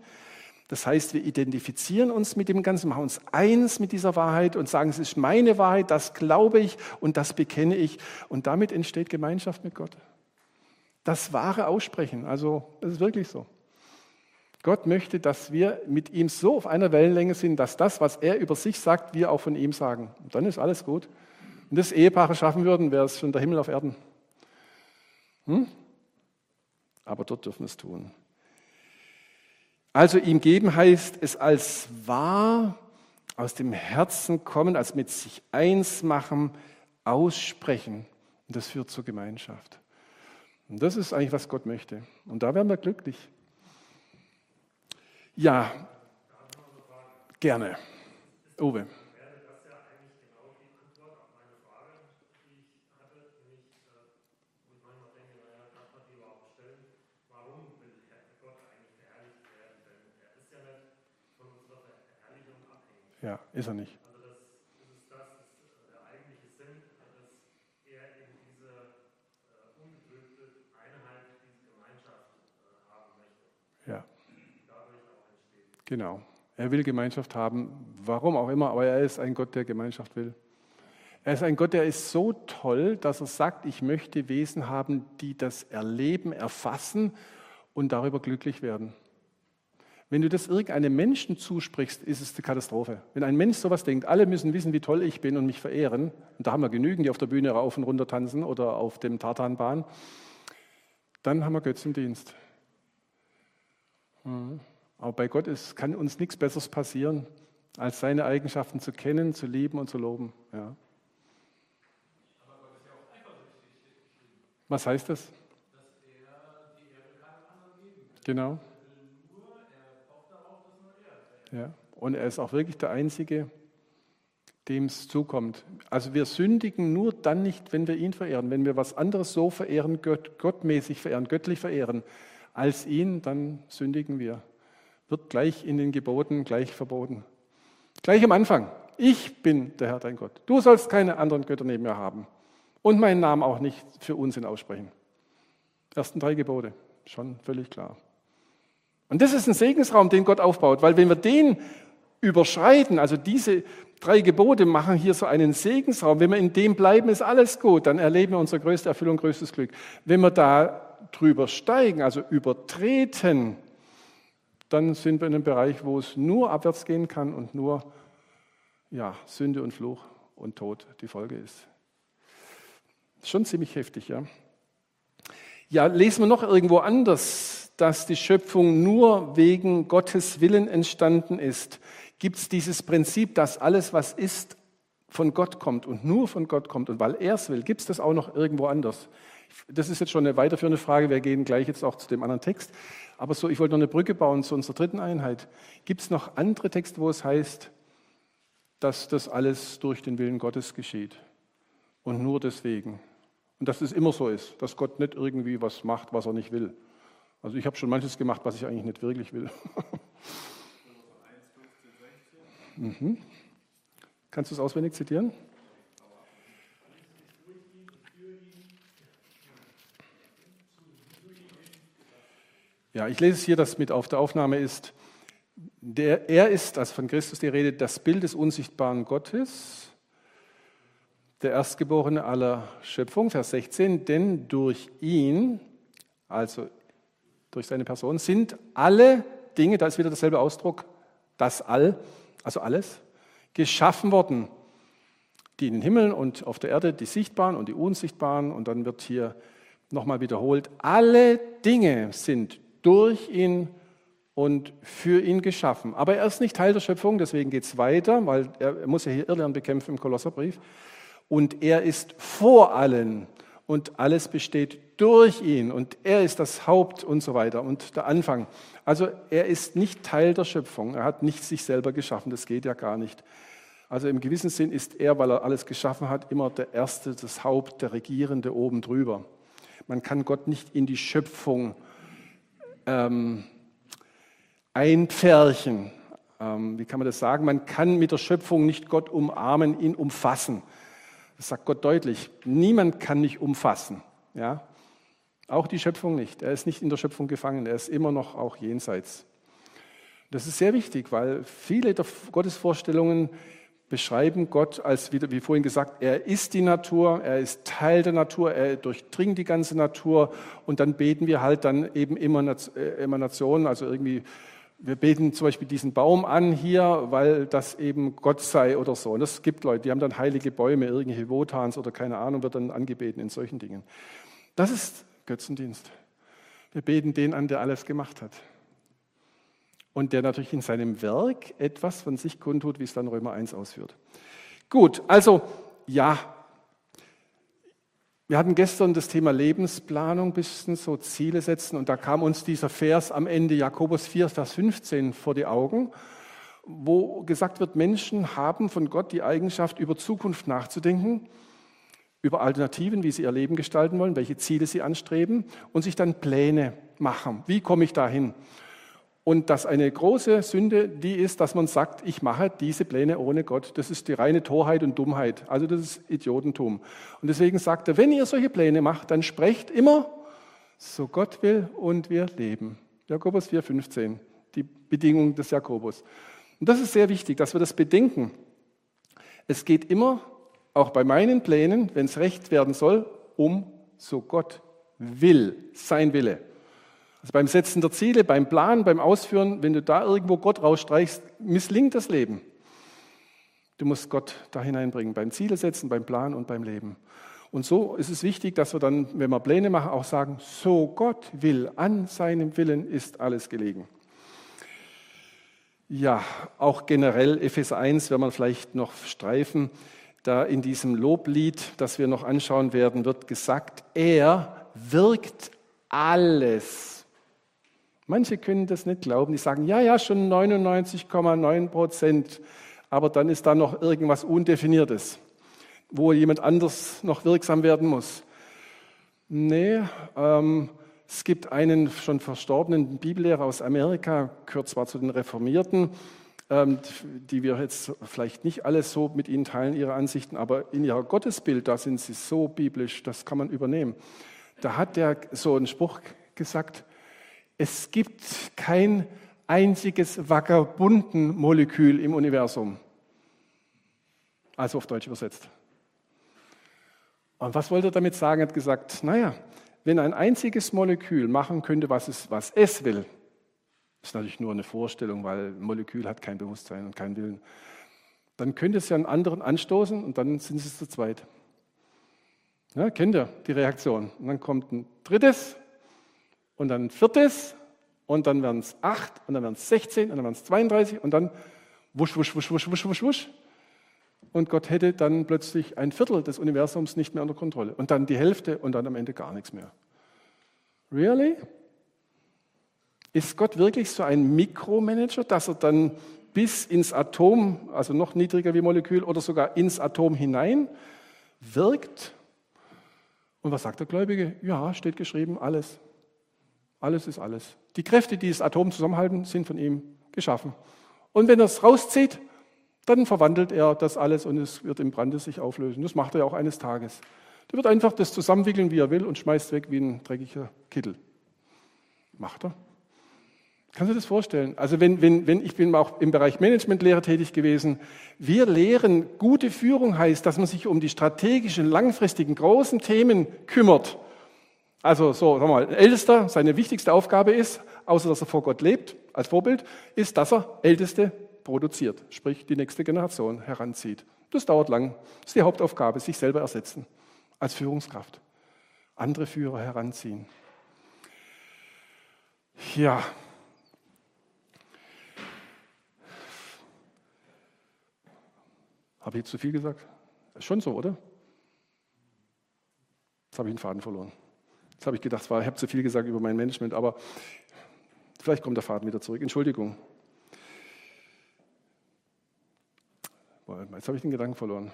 Das heißt, wir identifizieren uns mit dem Ganzen, machen uns eins mit dieser Wahrheit und sagen, es ist meine Wahrheit, das glaube ich und das bekenne ich. Und damit entsteht Gemeinschaft mit Gott. Das wahre Aussprechen, also es ist wirklich so. Gott möchte, dass wir mit ihm so auf einer Wellenlänge sind, dass das, was er über sich sagt, wir auch von ihm sagen. Und dann ist alles gut. Wenn das Ehepaare schaffen würden, wäre es schon der Himmel auf Erden. Hm? Aber dort dürfen wir es tun. Also ihm geben heißt es als wahr aus dem Herzen kommen, als mit sich eins machen, aussprechen. Und das führt zur Gemeinschaft. Und das ist eigentlich, was Gott möchte. Und da werden wir glücklich. Ja, gerne. Uwe. Ja, ist er nicht. Also das, das ist das, ist der eigentliche Sinn, dass er eben diese äh, ungetrübte Einheit, diese Gemeinschaft äh, haben möchte. Ja. Dadurch auch entsteht. Genau. Er will Gemeinschaft haben, warum auch immer, aber er ist ein Gott, der Gemeinschaft will. Er ist ein Gott, der ist so toll, dass er sagt, ich möchte Wesen haben, die das erleben, erfassen und darüber glücklich werden. Wenn du das irgendeinem Menschen zusprichst, ist es eine Katastrophe. Wenn ein Mensch sowas denkt, alle müssen wissen, wie toll ich bin und mich verehren, und da haben wir genügend, die auf der Bühne rauf und runter tanzen oder auf dem Tartanbahn, dann haben wir Götzendienst. Mhm. Aber bei Gott ist, kann uns nichts Besseres passieren, als seine Eigenschaften zu kennen, zu lieben und zu loben. Ja. Was heißt das? Genau. Ja. Und er ist auch wirklich der Einzige, dem es zukommt. Also wir sündigen nur dann nicht, wenn wir ihn verehren. Wenn wir was anderes so verehren, gott, gottmäßig verehren, göttlich verehren, als ihn, dann sündigen wir. Wird gleich in den Geboten gleich verboten. Gleich am Anfang. Ich bin der Herr dein Gott. Du sollst keine anderen Götter neben mir haben. Und meinen Namen auch nicht für Unsinn aussprechen. Ersten drei Gebote. Schon völlig klar. Und das ist ein Segensraum, den Gott aufbaut, weil wenn wir den überschreiten, also diese drei Gebote machen hier so einen Segensraum, wenn wir in dem bleiben, ist alles gut, dann erleben wir unsere größte Erfüllung, größtes Glück. Wenn wir da drüber steigen, also übertreten, dann sind wir in einem Bereich, wo es nur abwärts gehen kann und nur ja, Sünde und Fluch und Tod die Folge ist. Schon ziemlich heftig, ja. Ja, lesen wir noch irgendwo anders dass die Schöpfung nur wegen Gottes Willen entstanden ist, gibt es dieses Prinzip, dass alles, was ist, von Gott kommt und nur von Gott kommt. Und weil er es will, gibt es das auch noch irgendwo anders. Das ist jetzt schon eine weiterführende Frage. Wir gehen gleich jetzt auch zu dem anderen Text. Aber so, ich wollte noch eine Brücke bauen zu unserer dritten Einheit. Gibt es noch andere Texte, wo es heißt, dass das alles durch den Willen Gottes geschieht und nur deswegen? Und dass es immer so ist, dass Gott nicht irgendwie was macht, was er nicht will. Also ich habe schon manches gemacht, was ich eigentlich nicht wirklich will. mhm. Kannst du es auswendig zitieren? Ja, ich lese es hier, das mit auf der Aufnahme ist. Der, er ist, also von Christus die Rede, das Bild des unsichtbaren Gottes, der Erstgeborene aller Schöpfung, Vers 16, denn durch ihn, also durch seine Person, sind alle Dinge, da ist wieder derselbe Ausdruck, das All, also alles, geschaffen worden, die in den Himmeln und auf der Erde, die sichtbaren und die unsichtbaren. Und dann wird hier nochmal wiederholt, alle Dinge sind durch ihn und für ihn geschaffen. Aber er ist nicht Teil der Schöpfung, deswegen geht es weiter, weil er muss ja hier Irrlernen bekämpfen im Kolosserbrief. Und er ist vor allen und alles besteht durch ihn und er ist das Haupt und so weiter und der Anfang. Also er ist nicht Teil der Schöpfung, er hat nicht sich selber geschaffen, das geht ja gar nicht. Also im gewissen Sinn ist er, weil er alles geschaffen hat, immer der Erste, das Haupt, der Regierende oben drüber. Man kann Gott nicht in die Schöpfung ähm, einpferchen. Ähm, wie kann man das sagen? Man kann mit der Schöpfung nicht Gott umarmen, ihn umfassen. Das sagt Gott deutlich. Niemand kann mich umfassen. Ja? Auch die Schöpfung nicht. Er ist nicht in der Schöpfung gefangen. Er ist immer noch auch jenseits. Das ist sehr wichtig, weil viele der Gottesvorstellungen beschreiben Gott als, wie vorhin gesagt, er ist die Natur, er ist Teil der Natur, er durchdringt die ganze Natur und dann beten wir halt dann eben äh, Emanationen, also irgendwie wir beten zum Beispiel diesen Baum an hier, weil das eben Gott sei oder so. Und es gibt Leute, die haben dann heilige Bäume, irgendwelche Wotans oder keine Ahnung, wird dann angebeten in solchen Dingen. Das ist Götzendienst. Wir beten den an, der alles gemacht hat. Und der natürlich in seinem Werk etwas von sich kundtut, wie es dann Römer 1 ausführt. Gut, also ja, wir hatten gestern das Thema Lebensplanung, bisschen so Ziele setzen und da kam uns dieser Vers am Ende Jakobus 4, Vers 15 vor die Augen, wo gesagt wird, Menschen haben von Gott die Eigenschaft, über Zukunft nachzudenken, über Alternativen, wie sie ihr Leben gestalten wollen, welche Ziele sie anstreben und sich dann Pläne machen. Wie komme ich dahin? Und dass eine große Sünde die ist, dass man sagt, ich mache diese Pläne ohne Gott. Das ist die reine Torheit und Dummheit. Also das ist Idiotentum. Und deswegen sagt er, wenn ihr solche Pläne macht, dann sprecht immer, so Gott will und wir leben. Jakobus 4,15, die Bedingung des Jakobus. Und das ist sehr wichtig, dass wir das bedenken. Es geht immer, auch bei meinen Plänen, wenn es recht werden soll, um so Gott will, sein Wille. Also beim Setzen der Ziele, beim Planen, beim Ausführen, wenn du da irgendwo Gott rausstreichst, misslingt das Leben. Du musst Gott da hineinbringen, beim Ziele setzen, beim Planen und beim Leben. Und so ist es wichtig, dass wir dann, wenn wir Pläne machen, auch sagen, so Gott will, an seinem Willen ist alles gelegen. Ja, auch generell Epheser 1, wenn man vielleicht noch streifen, da in diesem Loblied, das wir noch anschauen werden, wird gesagt, er wirkt alles. Manche können das nicht glauben, die sagen, ja, ja, schon 99,9 Prozent, aber dann ist da noch irgendwas Undefiniertes, wo jemand anders noch wirksam werden muss. Nee, ähm, es gibt einen schon verstorbenen Bibellehrer aus Amerika, gehört zwar zu den Reformierten, die wir jetzt vielleicht nicht alles so mit ihnen teilen, ihre Ansichten, aber in ihrer Gottesbild, da sind sie so biblisch, das kann man übernehmen. Da hat der so einen Spruch gesagt, es gibt kein einziges Vagabundenmolekül im Universum. Also auf Deutsch übersetzt. Und was wollte er damit sagen? Er hat gesagt, naja, wenn ein einziges Molekül machen könnte, was es, was es will, ist natürlich nur eine Vorstellung, weil ein Molekül hat kein Bewusstsein und keinen Willen, dann könnte es ja einen anderen anstoßen und dann sind sie zu zweit. Ja, kennt ihr die Reaktion? Und dann kommt ein drittes und dann ein viertes und dann werden es acht und dann werden es 16 und dann werden es 32 und dann wusch, wusch, wusch, wusch, wusch, wusch, wusch. Und Gott hätte dann plötzlich ein Viertel des Universums nicht mehr unter Kontrolle und dann die Hälfte und dann am Ende gar nichts mehr. Really? Ist Gott wirklich so ein Mikromanager, dass er dann bis ins Atom, also noch niedriger wie Molekül oder sogar ins Atom hinein wirkt? Und was sagt der Gläubige? Ja, steht geschrieben, alles. Alles ist alles. Die Kräfte, die das Atom zusammenhalten, sind von ihm geschaffen. Und wenn er es rauszieht, dann verwandelt er das alles und es wird im Brande sich auflösen. Das macht er ja auch eines Tages. Der wird einfach das zusammenwickeln, wie er will und schmeißt weg wie ein dreckiger Kittel. Macht er. Kannst du das vorstellen? Also wenn, wenn, wenn ich bin auch im Bereich Managementlehre tätig gewesen, wir lehren, gute Führung heißt, dass man sich um die strategischen, langfristigen, großen Themen kümmert also so, sag mal, Ältester, seine wichtigste Aufgabe ist, außer dass er vor Gott lebt, als Vorbild, ist, dass er Älteste produziert, sprich die nächste Generation heranzieht. Das dauert lang. Das ist die Hauptaufgabe, sich selber ersetzen als Führungskraft. Andere Führer heranziehen. Ja. Habe ich zu viel gesagt? Ist schon so, oder? Jetzt habe ich den Faden verloren. Jetzt habe ich gedacht, ich habe zu viel gesagt über mein Management, aber vielleicht kommt der Faden wieder zurück. Entschuldigung. Jetzt habe ich den Gedanken verloren.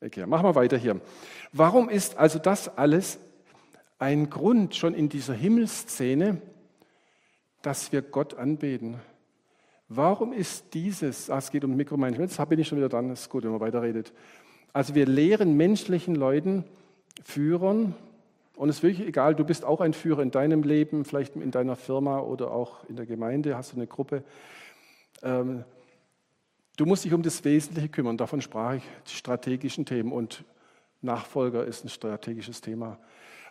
Okay, machen wir weiter hier. Warum ist also das alles ein Grund schon in dieser Himmelsszene, dass wir Gott anbeten? Warum ist dieses, ah, es geht um Mikromanagement, jetzt bin ich schon wieder dran, ist gut, wenn man weiterredet. Also wir lehren menschlichen Leuten, Führern, und es ist wirklich egal, du bist auch ein Führer in deinem Leben, vielleicht in deiner Firma oder auch in der Gemeinde, hast du eine Gruppe. Ähm, du musst dich um das Wesentliche kümmern, davon sprach ich, die strategischen Themen und Nachfolger ist ein strategisches Thema.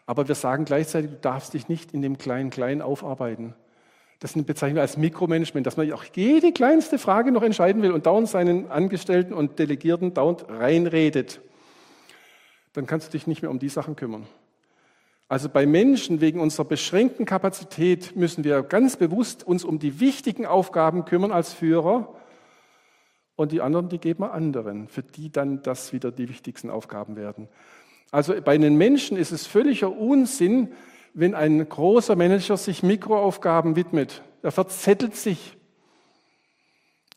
Aber wir sagen gleichzeitig, du darfst dich nicht in dem Klein-Klein aufarbeiten. Das bezeichnen wir als Mikromanagement, dass man auch jede kleinste Frage noch entscheiden will und dauernd seinen Angestellten und Delegierten dauernd reinredet. Dann kannst du dich nicht mehr um die Sachen kümmern. Also bei Menschen wegen unserer beschränkten Kapazität müssen wir ganz bewusst uns um die wichtigen Aufgaben kümmern als Führer und die anderen, die geben wir anderen, für die dann das wieder die wichtigsten Aufgaben werden. Also bei den Menschen ist es völliger Unsinn, wenn ein großer Manager sich Mikroaufgaben widmet. Er verzettelt sich.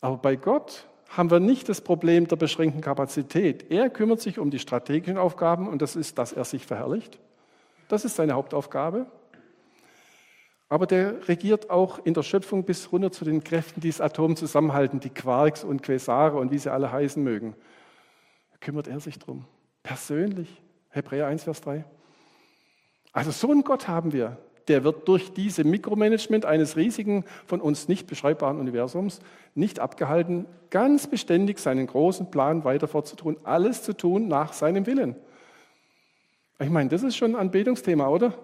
Aber bei Gott haben wir nicht das Problem der beschränkten Kapazität. Er kümmert sich um die strategischen Aufgaben und das ist, dass er sich verherrlicht. Das ist seine Hauptaufgabe. Aber der regiert auch in der Schöpfung bis runter zu den Kräften, die das Atom zusammenhalten, die Quarks und Quasare und wie sie alle heißen mögen. Da kümmert er sich drum. Persönlich. Hebräer 1, Vers 3. Also so einen Gott haben wir. Der wird durch diese Mikromanagement eines riesigen, von uns nicht beschreibbaren Universums nicht abgehalten, ganz beständig seinen großen Plan weiter fortzutun, alles zu tun nach seinem Willen. Ich meine, das ist schon ein Anbetungsthema, oder?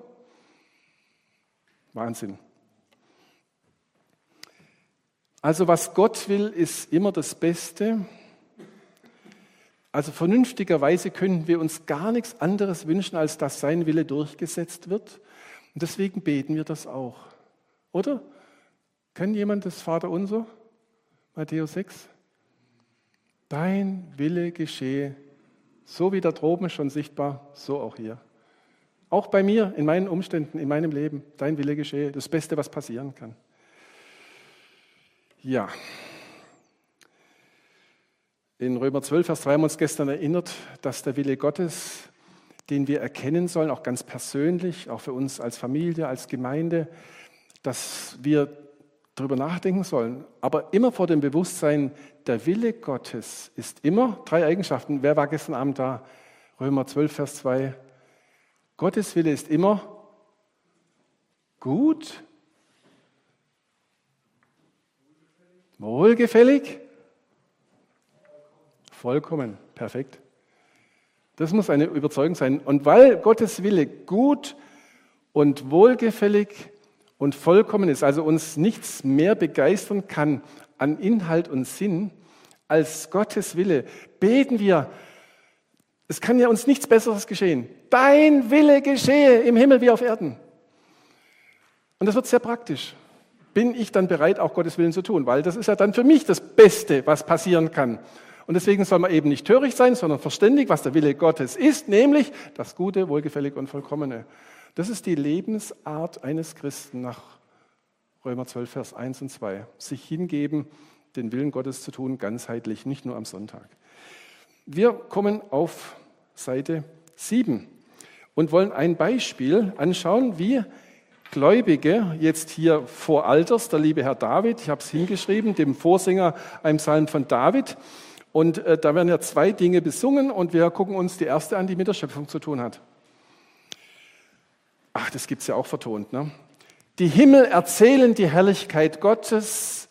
Wahnsinn. Also was Gott will, ist immer das Beste. Also vernünftigerweise könnten wir uns gar nichts anderes wünschen, als dass sein Wille durchgesetzt wird. Und deswegen beten wir das auch. Oder? Kennt jemand das Vaterunser? Matthäus 6? Dein Wille geschehe so wie da droben schon sichtbar, so auch hier. Auch bei mir, in meinen Umständen, in meinem Leben, dein Wille geschehe, das Beste, was passieren kann. Ja. In Römer 12, Vers 3 haben wir uns gestern erinnert, dass der Wille Gottes, den wir erkennen sollen, auch ganz persönlich, auch für uns als Familie, als Gemeinde, dass wir darüber nachdenken sollen, aber immer vor dem Bewusstsein, der Wille Gottes ist immer drei Eigenschaften. Wer war gestern Abend da? Römer 12, Vers 2. Gottes Wille ist immer gut, wohlgefällig, vollkommen, perfekt. Das muss eine Überzeugung sein. Und weil Gottes Wille gut und wohlgefällig und vollkommen ist, also uns nichts mehr begeistern kann an Inhalt und Sinn als Gottes Wille, beten wir, es kann ja uns nichts Besseres geschehen. Dein Wille geschehe im Himmel wie auf Erden. Und das wird sehr praktisch. Bin ich dann bereit, auch Gottes Willen zu tun? Weil das ist ja dann für mich das Beste, was passieren kann. Und deswegen soll man eben nicht töricht sein, sondern verständig, was der Wille Gottes ist, nämlich das Gute, Wohlgefällige und Vollkommene. Das ist die Lebensart eines Christen nach Römer 12, Vers 1 und 2. Sich hingeben, den Willen Gottes zu tun, ganzheitlich, nicht nur am Sonntag. Wir kommen auf Seite 7 und wollen ein Beispiel anschauen, wie Gläubige jetzt hier vor Alters, der liebe Herr David, ich habe es hingeschrieben, dem Vorsänger einem Psalm von David. Und äh, da werden ja zwei Dinge besungen und wir gucken uns die erste an, die mit der Schöpfung zu tun hat. Ach, das gibt es ja auch vertont. Ne? Die Himmel erzählen die Herrlichkeit Gottes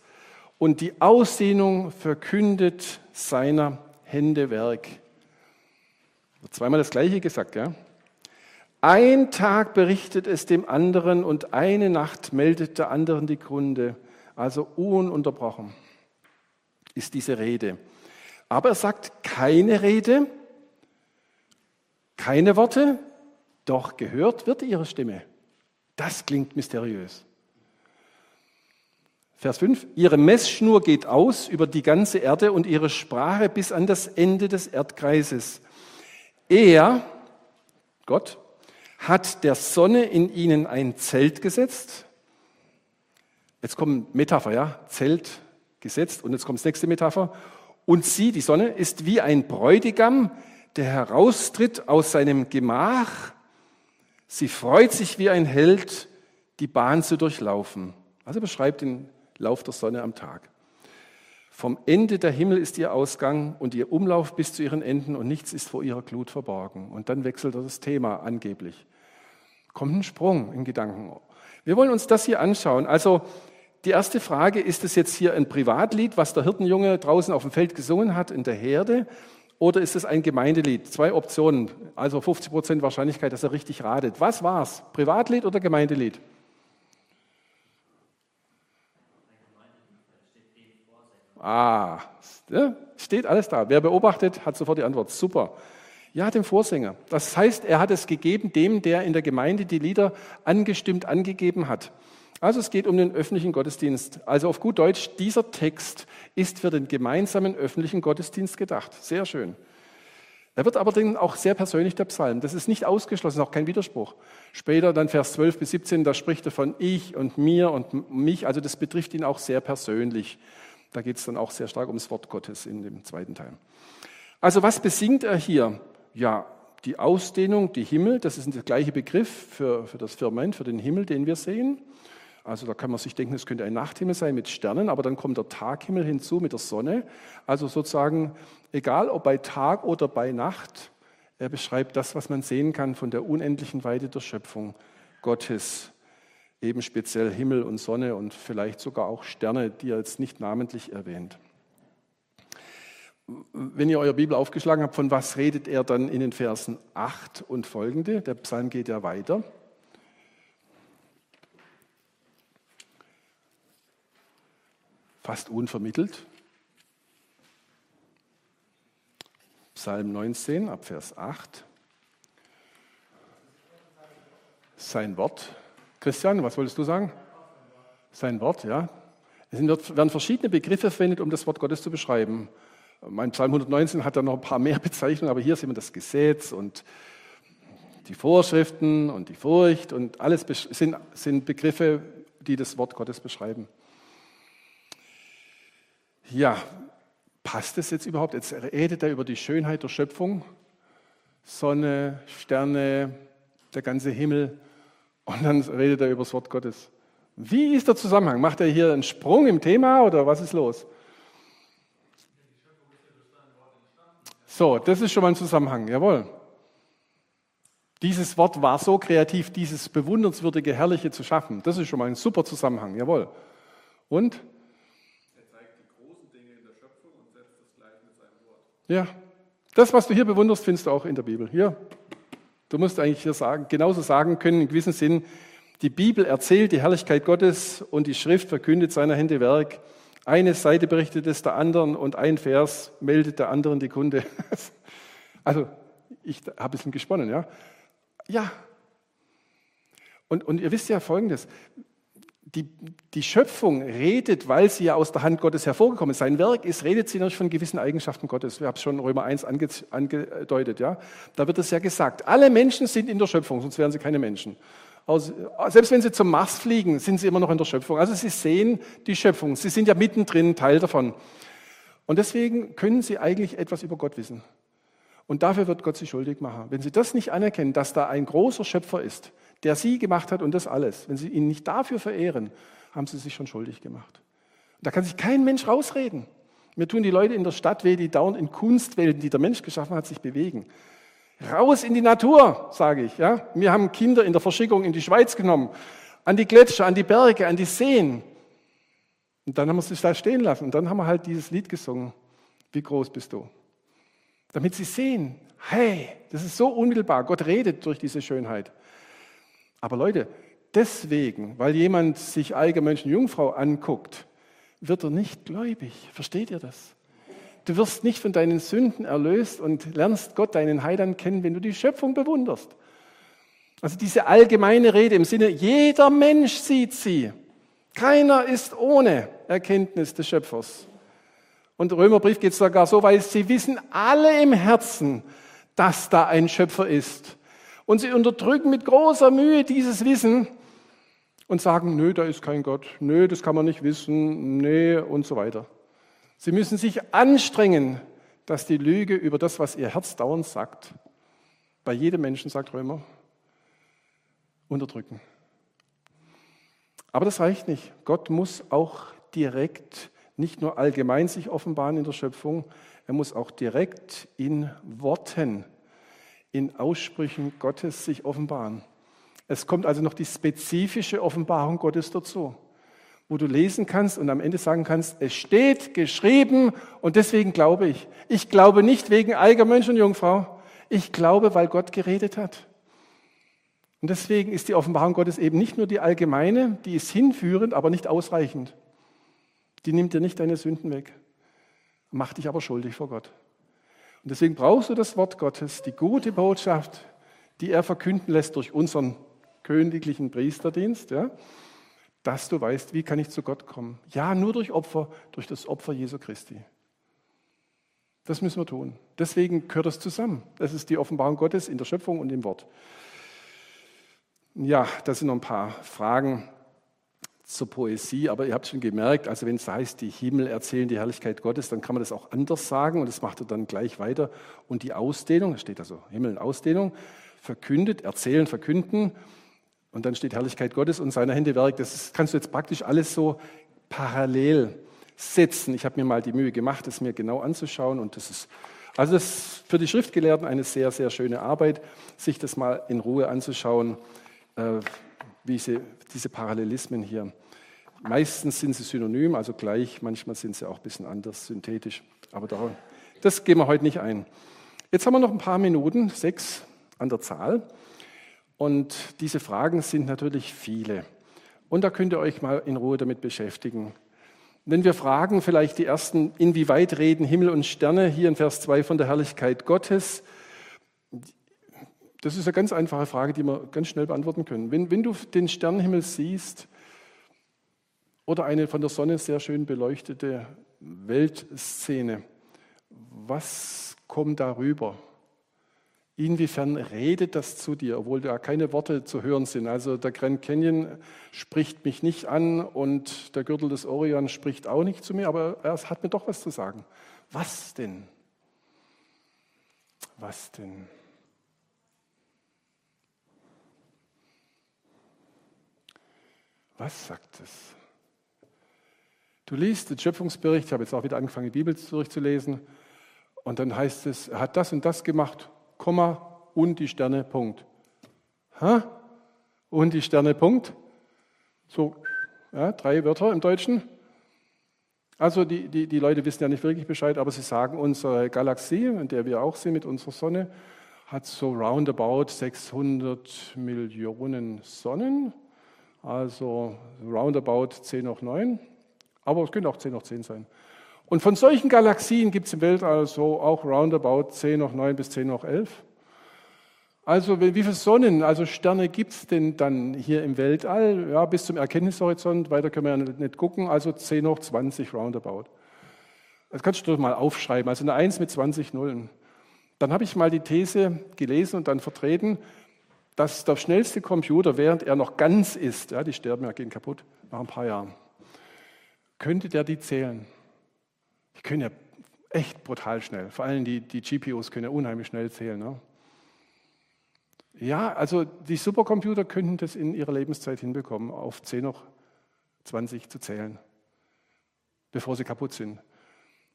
und die Ausdehnung verkündet seiner Hände Werk. Zweimal das Gleiche gesagt, ja? Ein Tag berichtet es dem anderen und eine Nacht meldet der anderen die Gründe. Also ununterbrochen ist diese Rede. Aber er sagt keine Rede, keine Worte, doch gehört wird ihre Stimme. Das klingt mysteriös. Vers 5, ihre Messschnur geht aus über die ganze Erde und ihre Sprache bis an das Ende des Erdkreises. Er, Gott, hat der Sonne in ihnen ein Zelt gesetzt. Jetzt kommt Metapher, ja, Zelt gesetzt und jetzt kommt das nächste Metapher. Und sie, die Sonne, ist wie ein Bräutigam, der heraustritt aus seinem Gemach. Sie freut sich wie ein Held, die Bahn zu durchlaufen. Also beschreibt den Lauf der Sonne am Tag. Vom Ende der Himmel ist ihr Ausgang und ihr Umlauf bis zu ihren Enden und nichts ist vor ihrer Glut verborgen. Und dann wechselt er das Thema angeblich. Kommt ein Sprung in Gedanken. Wir wollen uns das hier anschauen. Also die erste Frage, ist es jetzt hier ein Privatlied, was der Hirtenjunge draußen auf dem Feld gesungen hat in der Herde? Oder ist es ein Gemeindelied? Zwei Optionen, also 50 Prozent Wahrscheinlichkeit, dass er richtig ratet. Was war's? Privatlied oder Gemeindelied? Ah, steht alles da. Wer beobachtet, hat sofort die Antwort. Super. Ja, dem Vorsänger. Das heißt, er hat es gegeben dem, der in der Gemeinde die Lieder angestimmt angegeben hat. Also es geht um den öffentlichen Gottesdienst. Also auf gut Deutsch, dieser Text ist für den gemeinsamen öffentlichen Gottesdienst gedacht. Sehr schön. Er wird aber dann auch sehr persönlich, der Psalm. Das ist nicht ausgeschlossen, auch kein Widerspruch. Später dann Vers 12 bis 17, da spricht er von ich und mir und mich. Also das betrifft ihn auch sehr persönlich. Da geht es dann auch sehr stark ums Wort Gottes in dem zweiten Teil. Also was besingt er hier? Ja, die Ausdehnung, die Himmel, das ist der gleiche Begriff für, für das Firmament, für den Himmel, den wir sehen. Also da kann man sich denken, es könnte ein Nachthimmel sein mit Sternen, aber dann kommt der Taghimmel hinzu mit der Sonne. Also sozusagen, egal ob bei Tag oder bei Nacht, er beschreibt das, was man sehen kann von der unendlichen Weite der Schöpfung Gottes eben speziell Himmel und Sonne und vielleicht sogar auch Sterne, die er jetzt nicht namentlich erwähnt. Wenn ihr eure Bibel aufgeschlagen habt, von was redet er dann in den Versen 8 und folgende? Der Psalm geht ja weiter. Fast unvermittelt. Psalm 19 ab Vers 8. Sein Wort Christian, was wolltest du sagen? Sein Wort, ja. Es werden verschiedene Begriffe verwendet, um das Wort Gottes zu beschreiben. Mein Psalm 119 hat da noch ein paar mehr Bezeichnungen, aber hier sehen wir das Gesetz und die Vorschriften und die Furcht und alles sind Begriffe, die das Wort Gottes beschreiben. Ja, passt es jetzt überhaupt? Jetzt redet er über die Schönheit der Schöpfung. Sonne, Sterne, der ganze Himmel. Und dann redet er über das Wort Gottes. Wie ist der Zusammenhang? Macht er hier einen Sprung im Thema oder was ist los? So, das ist schon mal ein Zusammenhang, jawohl. Dieses Wort war so kreativ, dieses bewundernswürdige, herrliche zu schaffen. Das ist schon mal ein super Zusammenhang, jawohl. Und? Er zeigt die großen Dinge in der Schöpfung und setzt das gleich mit seinem Wort. Ja, das, was du hier bewunderst, findest du auch in der Bibel. Hier, Du musst eigentlich hier sagen, genauso sagen können, in gewissem Sinn, die Bibel erzählt die Herrlichkeit Gottes und die Schrift verkündet seiner Hände Werk. Eine Seite berichtet es der anderen und ein Vers meldet der anderen die Kunde. Also, ich habe ein bisschen gesponnen, ja? Ja. Und, und ihr wisst ja Folgendes die, die Schöpfung redet, weil sie ja aus der Hand Gottes hervorgekommen ist. Sein Werk ist, redet sie natürlich von gewissen Eigenschaften Gottes. Wir haben es schon in Römer 1 ange, angedeutet. Ja? Da wird es ja gesagt, alle Menschen sind in der Schöpfung, sonst wären sie keine Menschen. Also, selbst wenn sie zum Mars fliegen, sind sie immer noch in der Schöpfung. Also sie sehen die Schöpfung. Sie sind ja mittendrin Teil davon. Und deswegen können sie eigentlich etwas über Gott wissen. Und dafür wird Gott sie schuldig machen. Wenn sie das nicht anerkennen, dass da ein großer Schöpfer ist, der sie gemacht hat und das alles. Wenn sie ihn nicht dafür verehren, haben sie sich schon schuldig gemacht. da kann sich kein Mensch rausreden. Mir tun die Leute in der Stadt weh, die dauernd in Kunstwelten, die der Mensch geschaffen hat, sich bewegen. Raus in die Natur, sage ich. Ja? Wir haben Kinder in der Verschickung in die Schweiz genommen, an die Gletscher, an die Berge, an die Seen. Und dann haben wir sich da stehen lassen. Und dann haben wir halt dieses Lied gesungen. Wie groß bist du? Damit sie sehen, hey, das ist so unmittelbar. Gott redet durch diese Schönheit. Aber Leute, deswegen, weil jemand sich Algermönchen Jungfrau anguckt, wird er nicht gläubig. Versteht ihr das? Du wirst nicht von deinen Sünden erlöst und lernst Gott, deinen Heiland, kennen, wenn du die Schöpfung bewunderst. Also diese allgemeine Rede im Sinne, jeder Mensch sieht sie. Keiner ist ohne Erkenntnis des Schöpfers. Und Römerbrief geht sogar so weit, sie wissen alle im Herzen, dass da ein Schöpfer ist. Und sie unterdrücken mit großer Mühe dieses Wissen und sagen, nö, da ist kein Gott, nö, das kann man nicht wissen, nee und so weiter. Sie müssen sich anstrengen, dass die Lüge über das, was ihr Herz dauernd sagt, bei jedem Menschen, sagt Römer, unterdrücken. Aber das reicht nicht. Gott muss auch direkt, nicht nur allgemein sich offenbaren in der Schöpfung, er muss auch direkt in Worten, in Aussprüchen Gottes sich offenbaren. Es kommt also noch die spezifische Offenbarung Gottes dazu, wo du lesen kannst und am Ende sagen kannst, es steht geschrieben und deswegen glaube ich. Ich glaube nicht wegen eiger Mensch und Jungfrau. Ich glaube, weil Gott geredet hat. Und deswegen ist die Offenbarung Gottes eben nicht nur die allgemeine, die ist hinführend, aber nicht ausreichend. Die nimmt dir nicht deine Sünden weg, macht dich aber schuldig vor Gott. Und deswegen brauchst du das Wort Gottes, die gute Botschaft, die er verkünden lässt durch unseren königlichen Priesterdienst, ja, dass du weißt, wie kann ich zu Gott kommen. Ja, nur durch Opfer, durch das Opfer Jesu Christi. Das müssen wir tun. Deswegen gehört das zusammen. Das ist die Offenbarung Gottes in der Schöpfung und im Wort. Ja, das sind noch ein paar Fragen zur Poesie, aber ihr habt schon gemerkt, also wenn es heißt, die Himmel erzählen die Herrlichkeit Gottes, dann kann man das auch anders sagen und das macht er dann gleich weiter. Und die Ausdehnung, da steht also Himmel in Ausdehnung, verkündet, erzählen, verkünden und dann steht Herrlichkeit Gottes und seiner Hände Werk. Das kannst du jetzt praktisch alles so parallel setzen. Ich habe mir mal die Mühe gemacht, das mir genau anzuschauen und das ist also das ist für die Schriftgelehrten eine sehr, sehr schöne Arbeit, sich das mal in Ruhe anzuschauen, äh, wie sie, diese Parallelismen hier. Meistens sind sie synonym, also gleich, manchmal sind sie auch ein bisschen anders, synthetisch, aber darum, das gehen wir heute nicht ein. Jetzt haben wir noch ein paar Minuten, sechs an der Zahl. Und diese Fragen sind natürlich viele. Und da könnt ihr euch mal in Ruhe damit beschäftigen. Wenn wir fragen, vielleicht die ersten, inwieweit reden Himmel und Sterne hier in Vers 2 von der Herrlichkeit Gottes? Das ist eine ganz einfache Frage, die wir ganz schnell beantworten können. Wenn, wenn du den Sternenhimmel siehst oder eine von der Sonne sehr schön beleuchtete Weltszene, was kommt darüber? Inwiefern redet das zu dir, obwohl da keine Worte zu hören sind? Also der Grand Canyon spricht mich nicht an und der Gürtel des Orion spricht auch nicht zu mir, aber er hat mir doch was zu sagen. Was denn? Was denn? Was sagt es? Du liest den Schöpfungsbericht, ich habe jetzt auch wieder angefangen, die Bibel durchzulesen, und dann heißt es, er hat das und das gemacht Komma und die Sterne, Punkt. Ha? Und die Sterne, Punkt. So, ja, drei Wörter im Deutschen. Also die, die, die Leute wissen ja nicht wirklich Bescheid, aber sie sagen, unsere Galaxie, in der wir auch sind mit unserer Sonne, hat so roundabout 600 Millionen Sonnen, also roundabout 10 hoch 9, aber es könnte auch 10 hoch 10 sein. Und von solchen Galaxien gibt es im Weltall so auch roundabout 10 hoch 9 bis 10 hoch 11. Also wie viele Sonnen, also Sterne gibt es denn dann hier im Weltall? Ja, bis zum Erkenntnishorizont, weiter können wir ja nicht gucken, also 10 hoch 20 roundabout. Das kannst du doch mal aufschreiben, also eine 1 mit 20 Nullen. Dann habe ich mal die These gelesen und dann vertreten, dass der schnellste Computer, während er noch ganz ist, ja, die sterben ja, gehen kaputt nach ein paar Jahren, könnte der die zählen. Die können ja echt brutal schnell. Vor allem die, die GPUs können ja unheimlich schnell zählen. Ne? Ja, also die Supercomputer könnten das in ihrer Lebenszeit hinbekommen, auf 10 noch 20 zu zählen, bevor sie kaputt sind.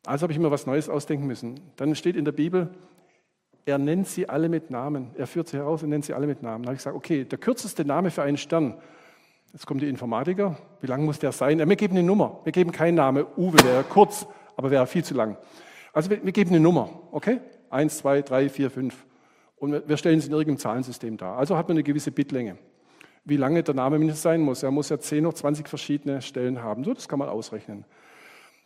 Also habe ich mir was Neues ausdenken müssen. Dann steht in der Bibel, er nennt sie alle mit Namen. Er führt sie heraus und nennt sie alle mit Namen. Da habe ich gesagt, okay, der kürzeste Name für einen Stern. Jetzt kommen die Informatiker. Wie lang muss der sein? Ja, wir geben eine Nummer. Wir geben keinen Namen. Uwe wäre kurz aber wäre viel zu lang. Also wir, wir geben eine Nummer, okay? Eins, zwei, drei, vier, fünf. Und wir stellen es in irgendeinem Zahlensystem dar. Also hat man eine gewisse Bitlänge. Wie lange der Name mindestens sein muss. Er muss ja 10 oder 20 verschiedene Stellen haben. So, das kann man ausrechnen.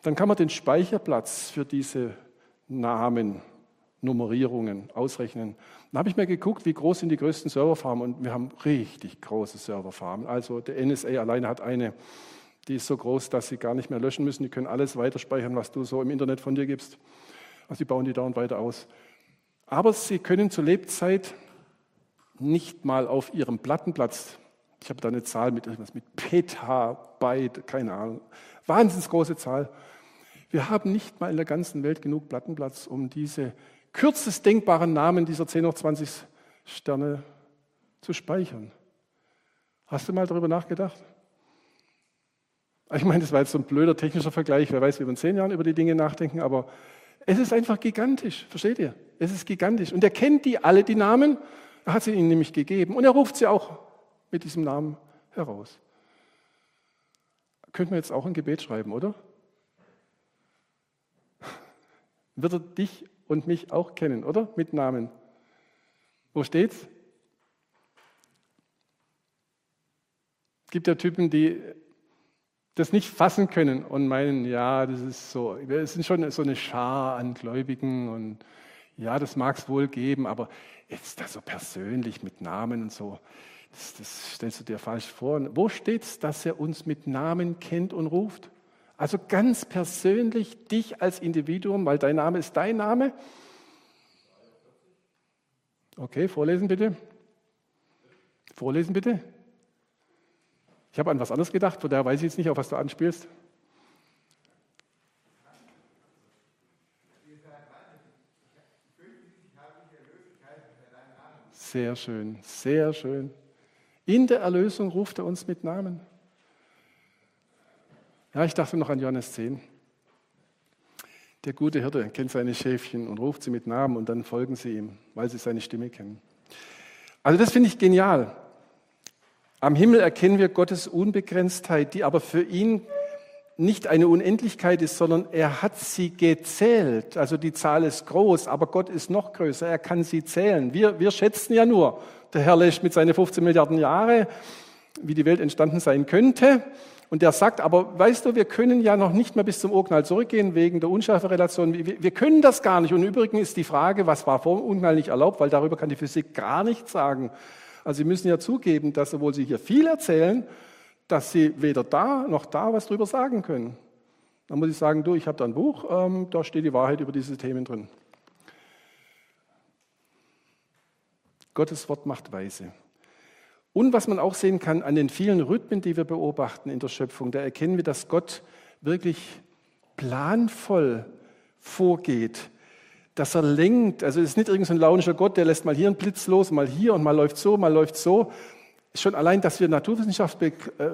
Dann kann man den Speicherplatz für diese Namen, Nummerierungen ausrechnen. Dann habe ich mir geguckt, wie groß sind die größten Serverfarmen. Und wir haben richtig große Serverfarmen. Also der NSA alleine hat eine Die ist so groß, dass sie gar nicht mehr löschen müssen. Die können alles weiterspeichern, was du so im Internet von dir gibst. Also sie bauen die dauernd weiter aus. Aber sie können zur Lebzeit nicht mal auf ihrem Plattenplatz, ich habe da eine Zahl mit irgendwas mit Petabyte, keine Ahnung, wahnsinnig große Zahl. Wir haben nicht mal in der ganzen Welt genug Plattenplatz, um diese kürzest denkbaren Namen dieser 10 hoch 20 Sterne zu speichern. Hast du mal darüber nachgedacht? Ich meine, das war jetzt so ein blöder technischer Vergleich. Wer weiß, wie wir in zehn Jahren über die Dinge nachdenken, aber es ist einfach gigantisch. Versteht ihr? Es ist gigantisch. Und er kennt die alle, die Namen. Er hat sie ihnen nämlich gegeben. Und er ruft sie auch mit diesem Namen heraus. Könnten wir jetzt auch ein Gebet schreiben, oder? Wird er dich und mich auch kennen, oder? Mit Namen. Wo steht's? Es gibt ja Typen, die das nicht fassen können und meinen, ja, das ist so, wir sind schon so eine Schar an Gläubigen und ja, das mag es wohl geben, aber jetzt da so persönlich mit Namen und so, das, das stellst du dir falsch vor. Wo steht es, dass er uns mit Namen kennt und ruft? Also ganz persönlich dich als Individuum, weil dein Name ist dein Name. Okay, vorlesen bitte. Vorlesen bitte. Ich habe an was anderes gedacht, von daher weiß ich jetzt nicht, auf was du anspielst. Sehr schön, sehr schön. In der Erlösung ruft er uns mit Namen. Ja, ich dachte noch an Johannes 10. Der gute Hirte kennt seine Schäfchen und ruft sie mit Namen und dann folgen sie ihm, weil sie seine Stimme kennen. Also das finde ich genial. Am Himmel erkennen wir Gottes Unbegrenztheit, die aber für ihn nicht eine Unendlichkeit ist, sondern er hat sie gezählt. Also die Zahl ist groß, aber Gott ist noch größer. Er kann sie zählen. Wir, wir schätzen ja nur, der Herr lässt mit seinen 15 Milliarden Jahre, wie die Welt entstanden sein könnte. Und der sagt, aber weißt du, wir können ja noch nicht mehr bis zum Urknall zurückgehen wegen der Unschärferelation. Wir, wir können das gar nicht. Und übrigens ist die Frage, was war vor dem Urknall nicht erlaubt, weil darüber kann die Physik gar nichts sagen. Also Sie müssen ja zugeben, dass obwohl Sie hier viel erzählen, dass Sie weder da noch da was drüber sagen können. Dann muss ich sagen, du, ich habe da ein Buch, ähm, da steht die Wahrheit über diese Themen drin. Gottes Wort macht weise. Und was man auch sehen kann an den vielen Rhythmen, die wir beobachten in der Schöpfung, da erkennen wir, dass Gott wirklich planvoll vorgeht dass er lenkt. Also es ist nicht irgendein so launischer Gott, der lässt mal hier einen Blitz los, mal hier und mal läuft so, mal läuft so. Schon allein, dass wir Naturwissenschaft äh,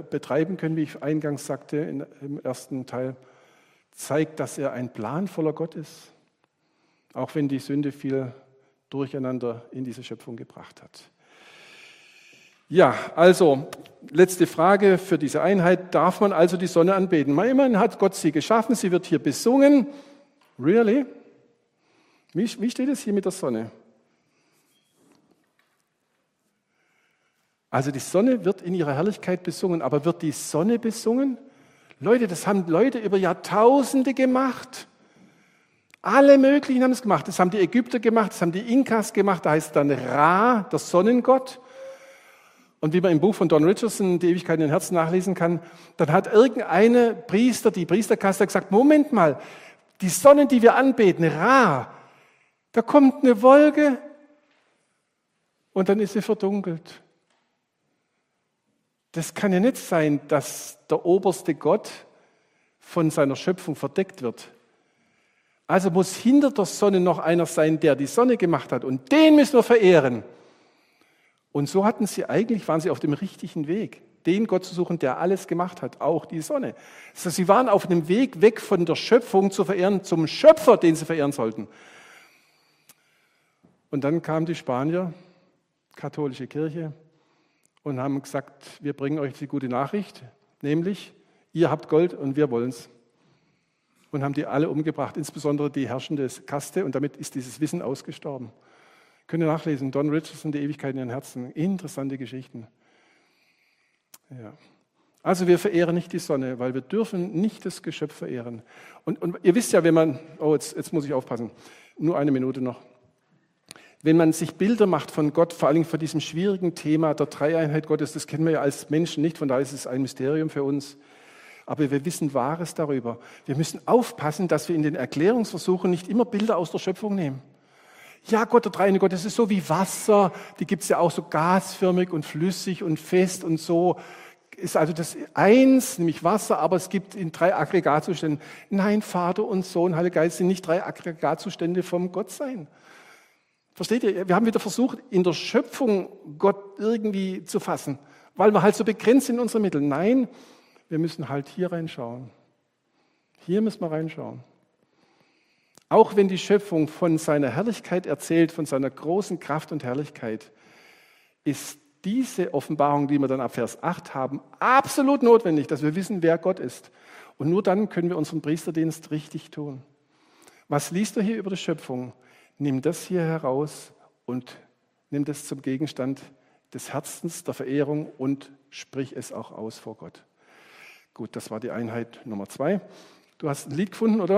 betreiben können, wie ich eingangs sagte im ersten Teil, zeigt, dass er ein planvoller Gott ist. Auch wenn die Sünde viel Durcheinander in diese Schöpfung gebracht hat. Ja, also letzte Frage für diese Einheit. Darf man also die Sonne anbeten? Immerhin hat Gott sie geschaffen, sie wird hier besungen. Really? Wie, wie steht es hier mit der Sonne? Also die Sonne wird in ihrer Herrlichkeit besungen, aber wird die Sonne besungen? Leute, das haben Leute über Jahrtausende gemacht. Alle möglichen haben es gemacht. Das haben die Ägypter gemacht, das haben die Inkas gemacht. Da heißt dann Ra, der Sonnengott. Und wie man im Buch von Don Richardson, Die Ewigkeit in den Herzen, nachlesen kann, dann hat irgendeine Priester, die Priesterkaste gesagt, Moment mal, die Sonne, die wir anbeten, Ra, da kommt eine Wolke und dann ist sie verdunkelt. Das kann ja nicht sein, dass der oberste Gott von seiner Schöpfung verdeckt wird. Also muss hinter der Sonne noch einer sein, der die Sonne gemacht hat. Und den müssen wir verehren. Und so hatten sie eigentlich, waren sie auf dem richtigen Weg, den Gott zu suchen, der alles gemacht hat, auch die Sonne. Also sie waren auf einem Weg weg von der Schöpfung zu verehren zum Schöpfer, den sie verehren sollten. Und dann kamen die Spanier, katholische Kirche, und haben gesagt, wir bringen euch die gute Nachricht, nämlich ihr habt Gold und wir wollen es. Und haben die alle umgebracht, insbesondere die herrschende Kaste, und damit ist dieses Wissen ausgestorben. Könnt ihr nachlesen, Don Richardson, die Ewigkeit in ihren Herzen. Interessante Geschichten. Ja. Also wir verehren nicht die Sonne, weil wir dürfen nicht das Geschöpf verehren. Und, und ihr wisst ja, wenn man, oh jetzt, jetzt muss ich aufpassen, nur eine Minute noch wenn man sich Bilder macht von Gott, vor allem vor diesem schwierigen Thema der Dreieinheit Gottes, das kennen wir ja als Menschen nicht, von daher ist es ein Mysterium für uns. aber wir wissen Wahres darüber. Wir müssen aufpassen, dass wir in den Erklärungsversuchen nicht immer Bilder aus der Schöpfung nehmen. Ja, Gott, der dreine Gott, das ist so wie Wasser. Die gibt es ja auch so gasförmig und flüssig und fest und so. Ist also das eins, nämlich Wasser, aber es gibt in drei Aggregatzuständen. Nein, Vater und Sohn, Heiliger Geist sind nicht drei Aggregatzustände vom Gottsein. Versteht ihr? Wir haben wieder versucht, in der Schöpfung Gott irgendwie zu fassen, weil wir halt so begrenzt sind in unseren Mitteln. Nein, wir müssen halt hier reinschauen. Hier müssen wir reinschauen. Auch wenn die Schöpfung von seiner Herrlichkeit erzählt, von seiner großen Kraft und Herrlichkeit, ist diese Offenbarung, die wir dann ab Vers 8 haben, absolut notwendig, dass wir wissen, wer Gott ist. Und nur dann können wir unseren Priesterdienst richtig tun. Was liest du hier über die Schöpfung? Nimm das hier heraus und nimm das zum Gegenstand des Herzens, der Verehrung und sprich es auch aus vor Gott. Gut, das war die Einheit Nummer zwei. Du hast ein Lied gefunden, oder?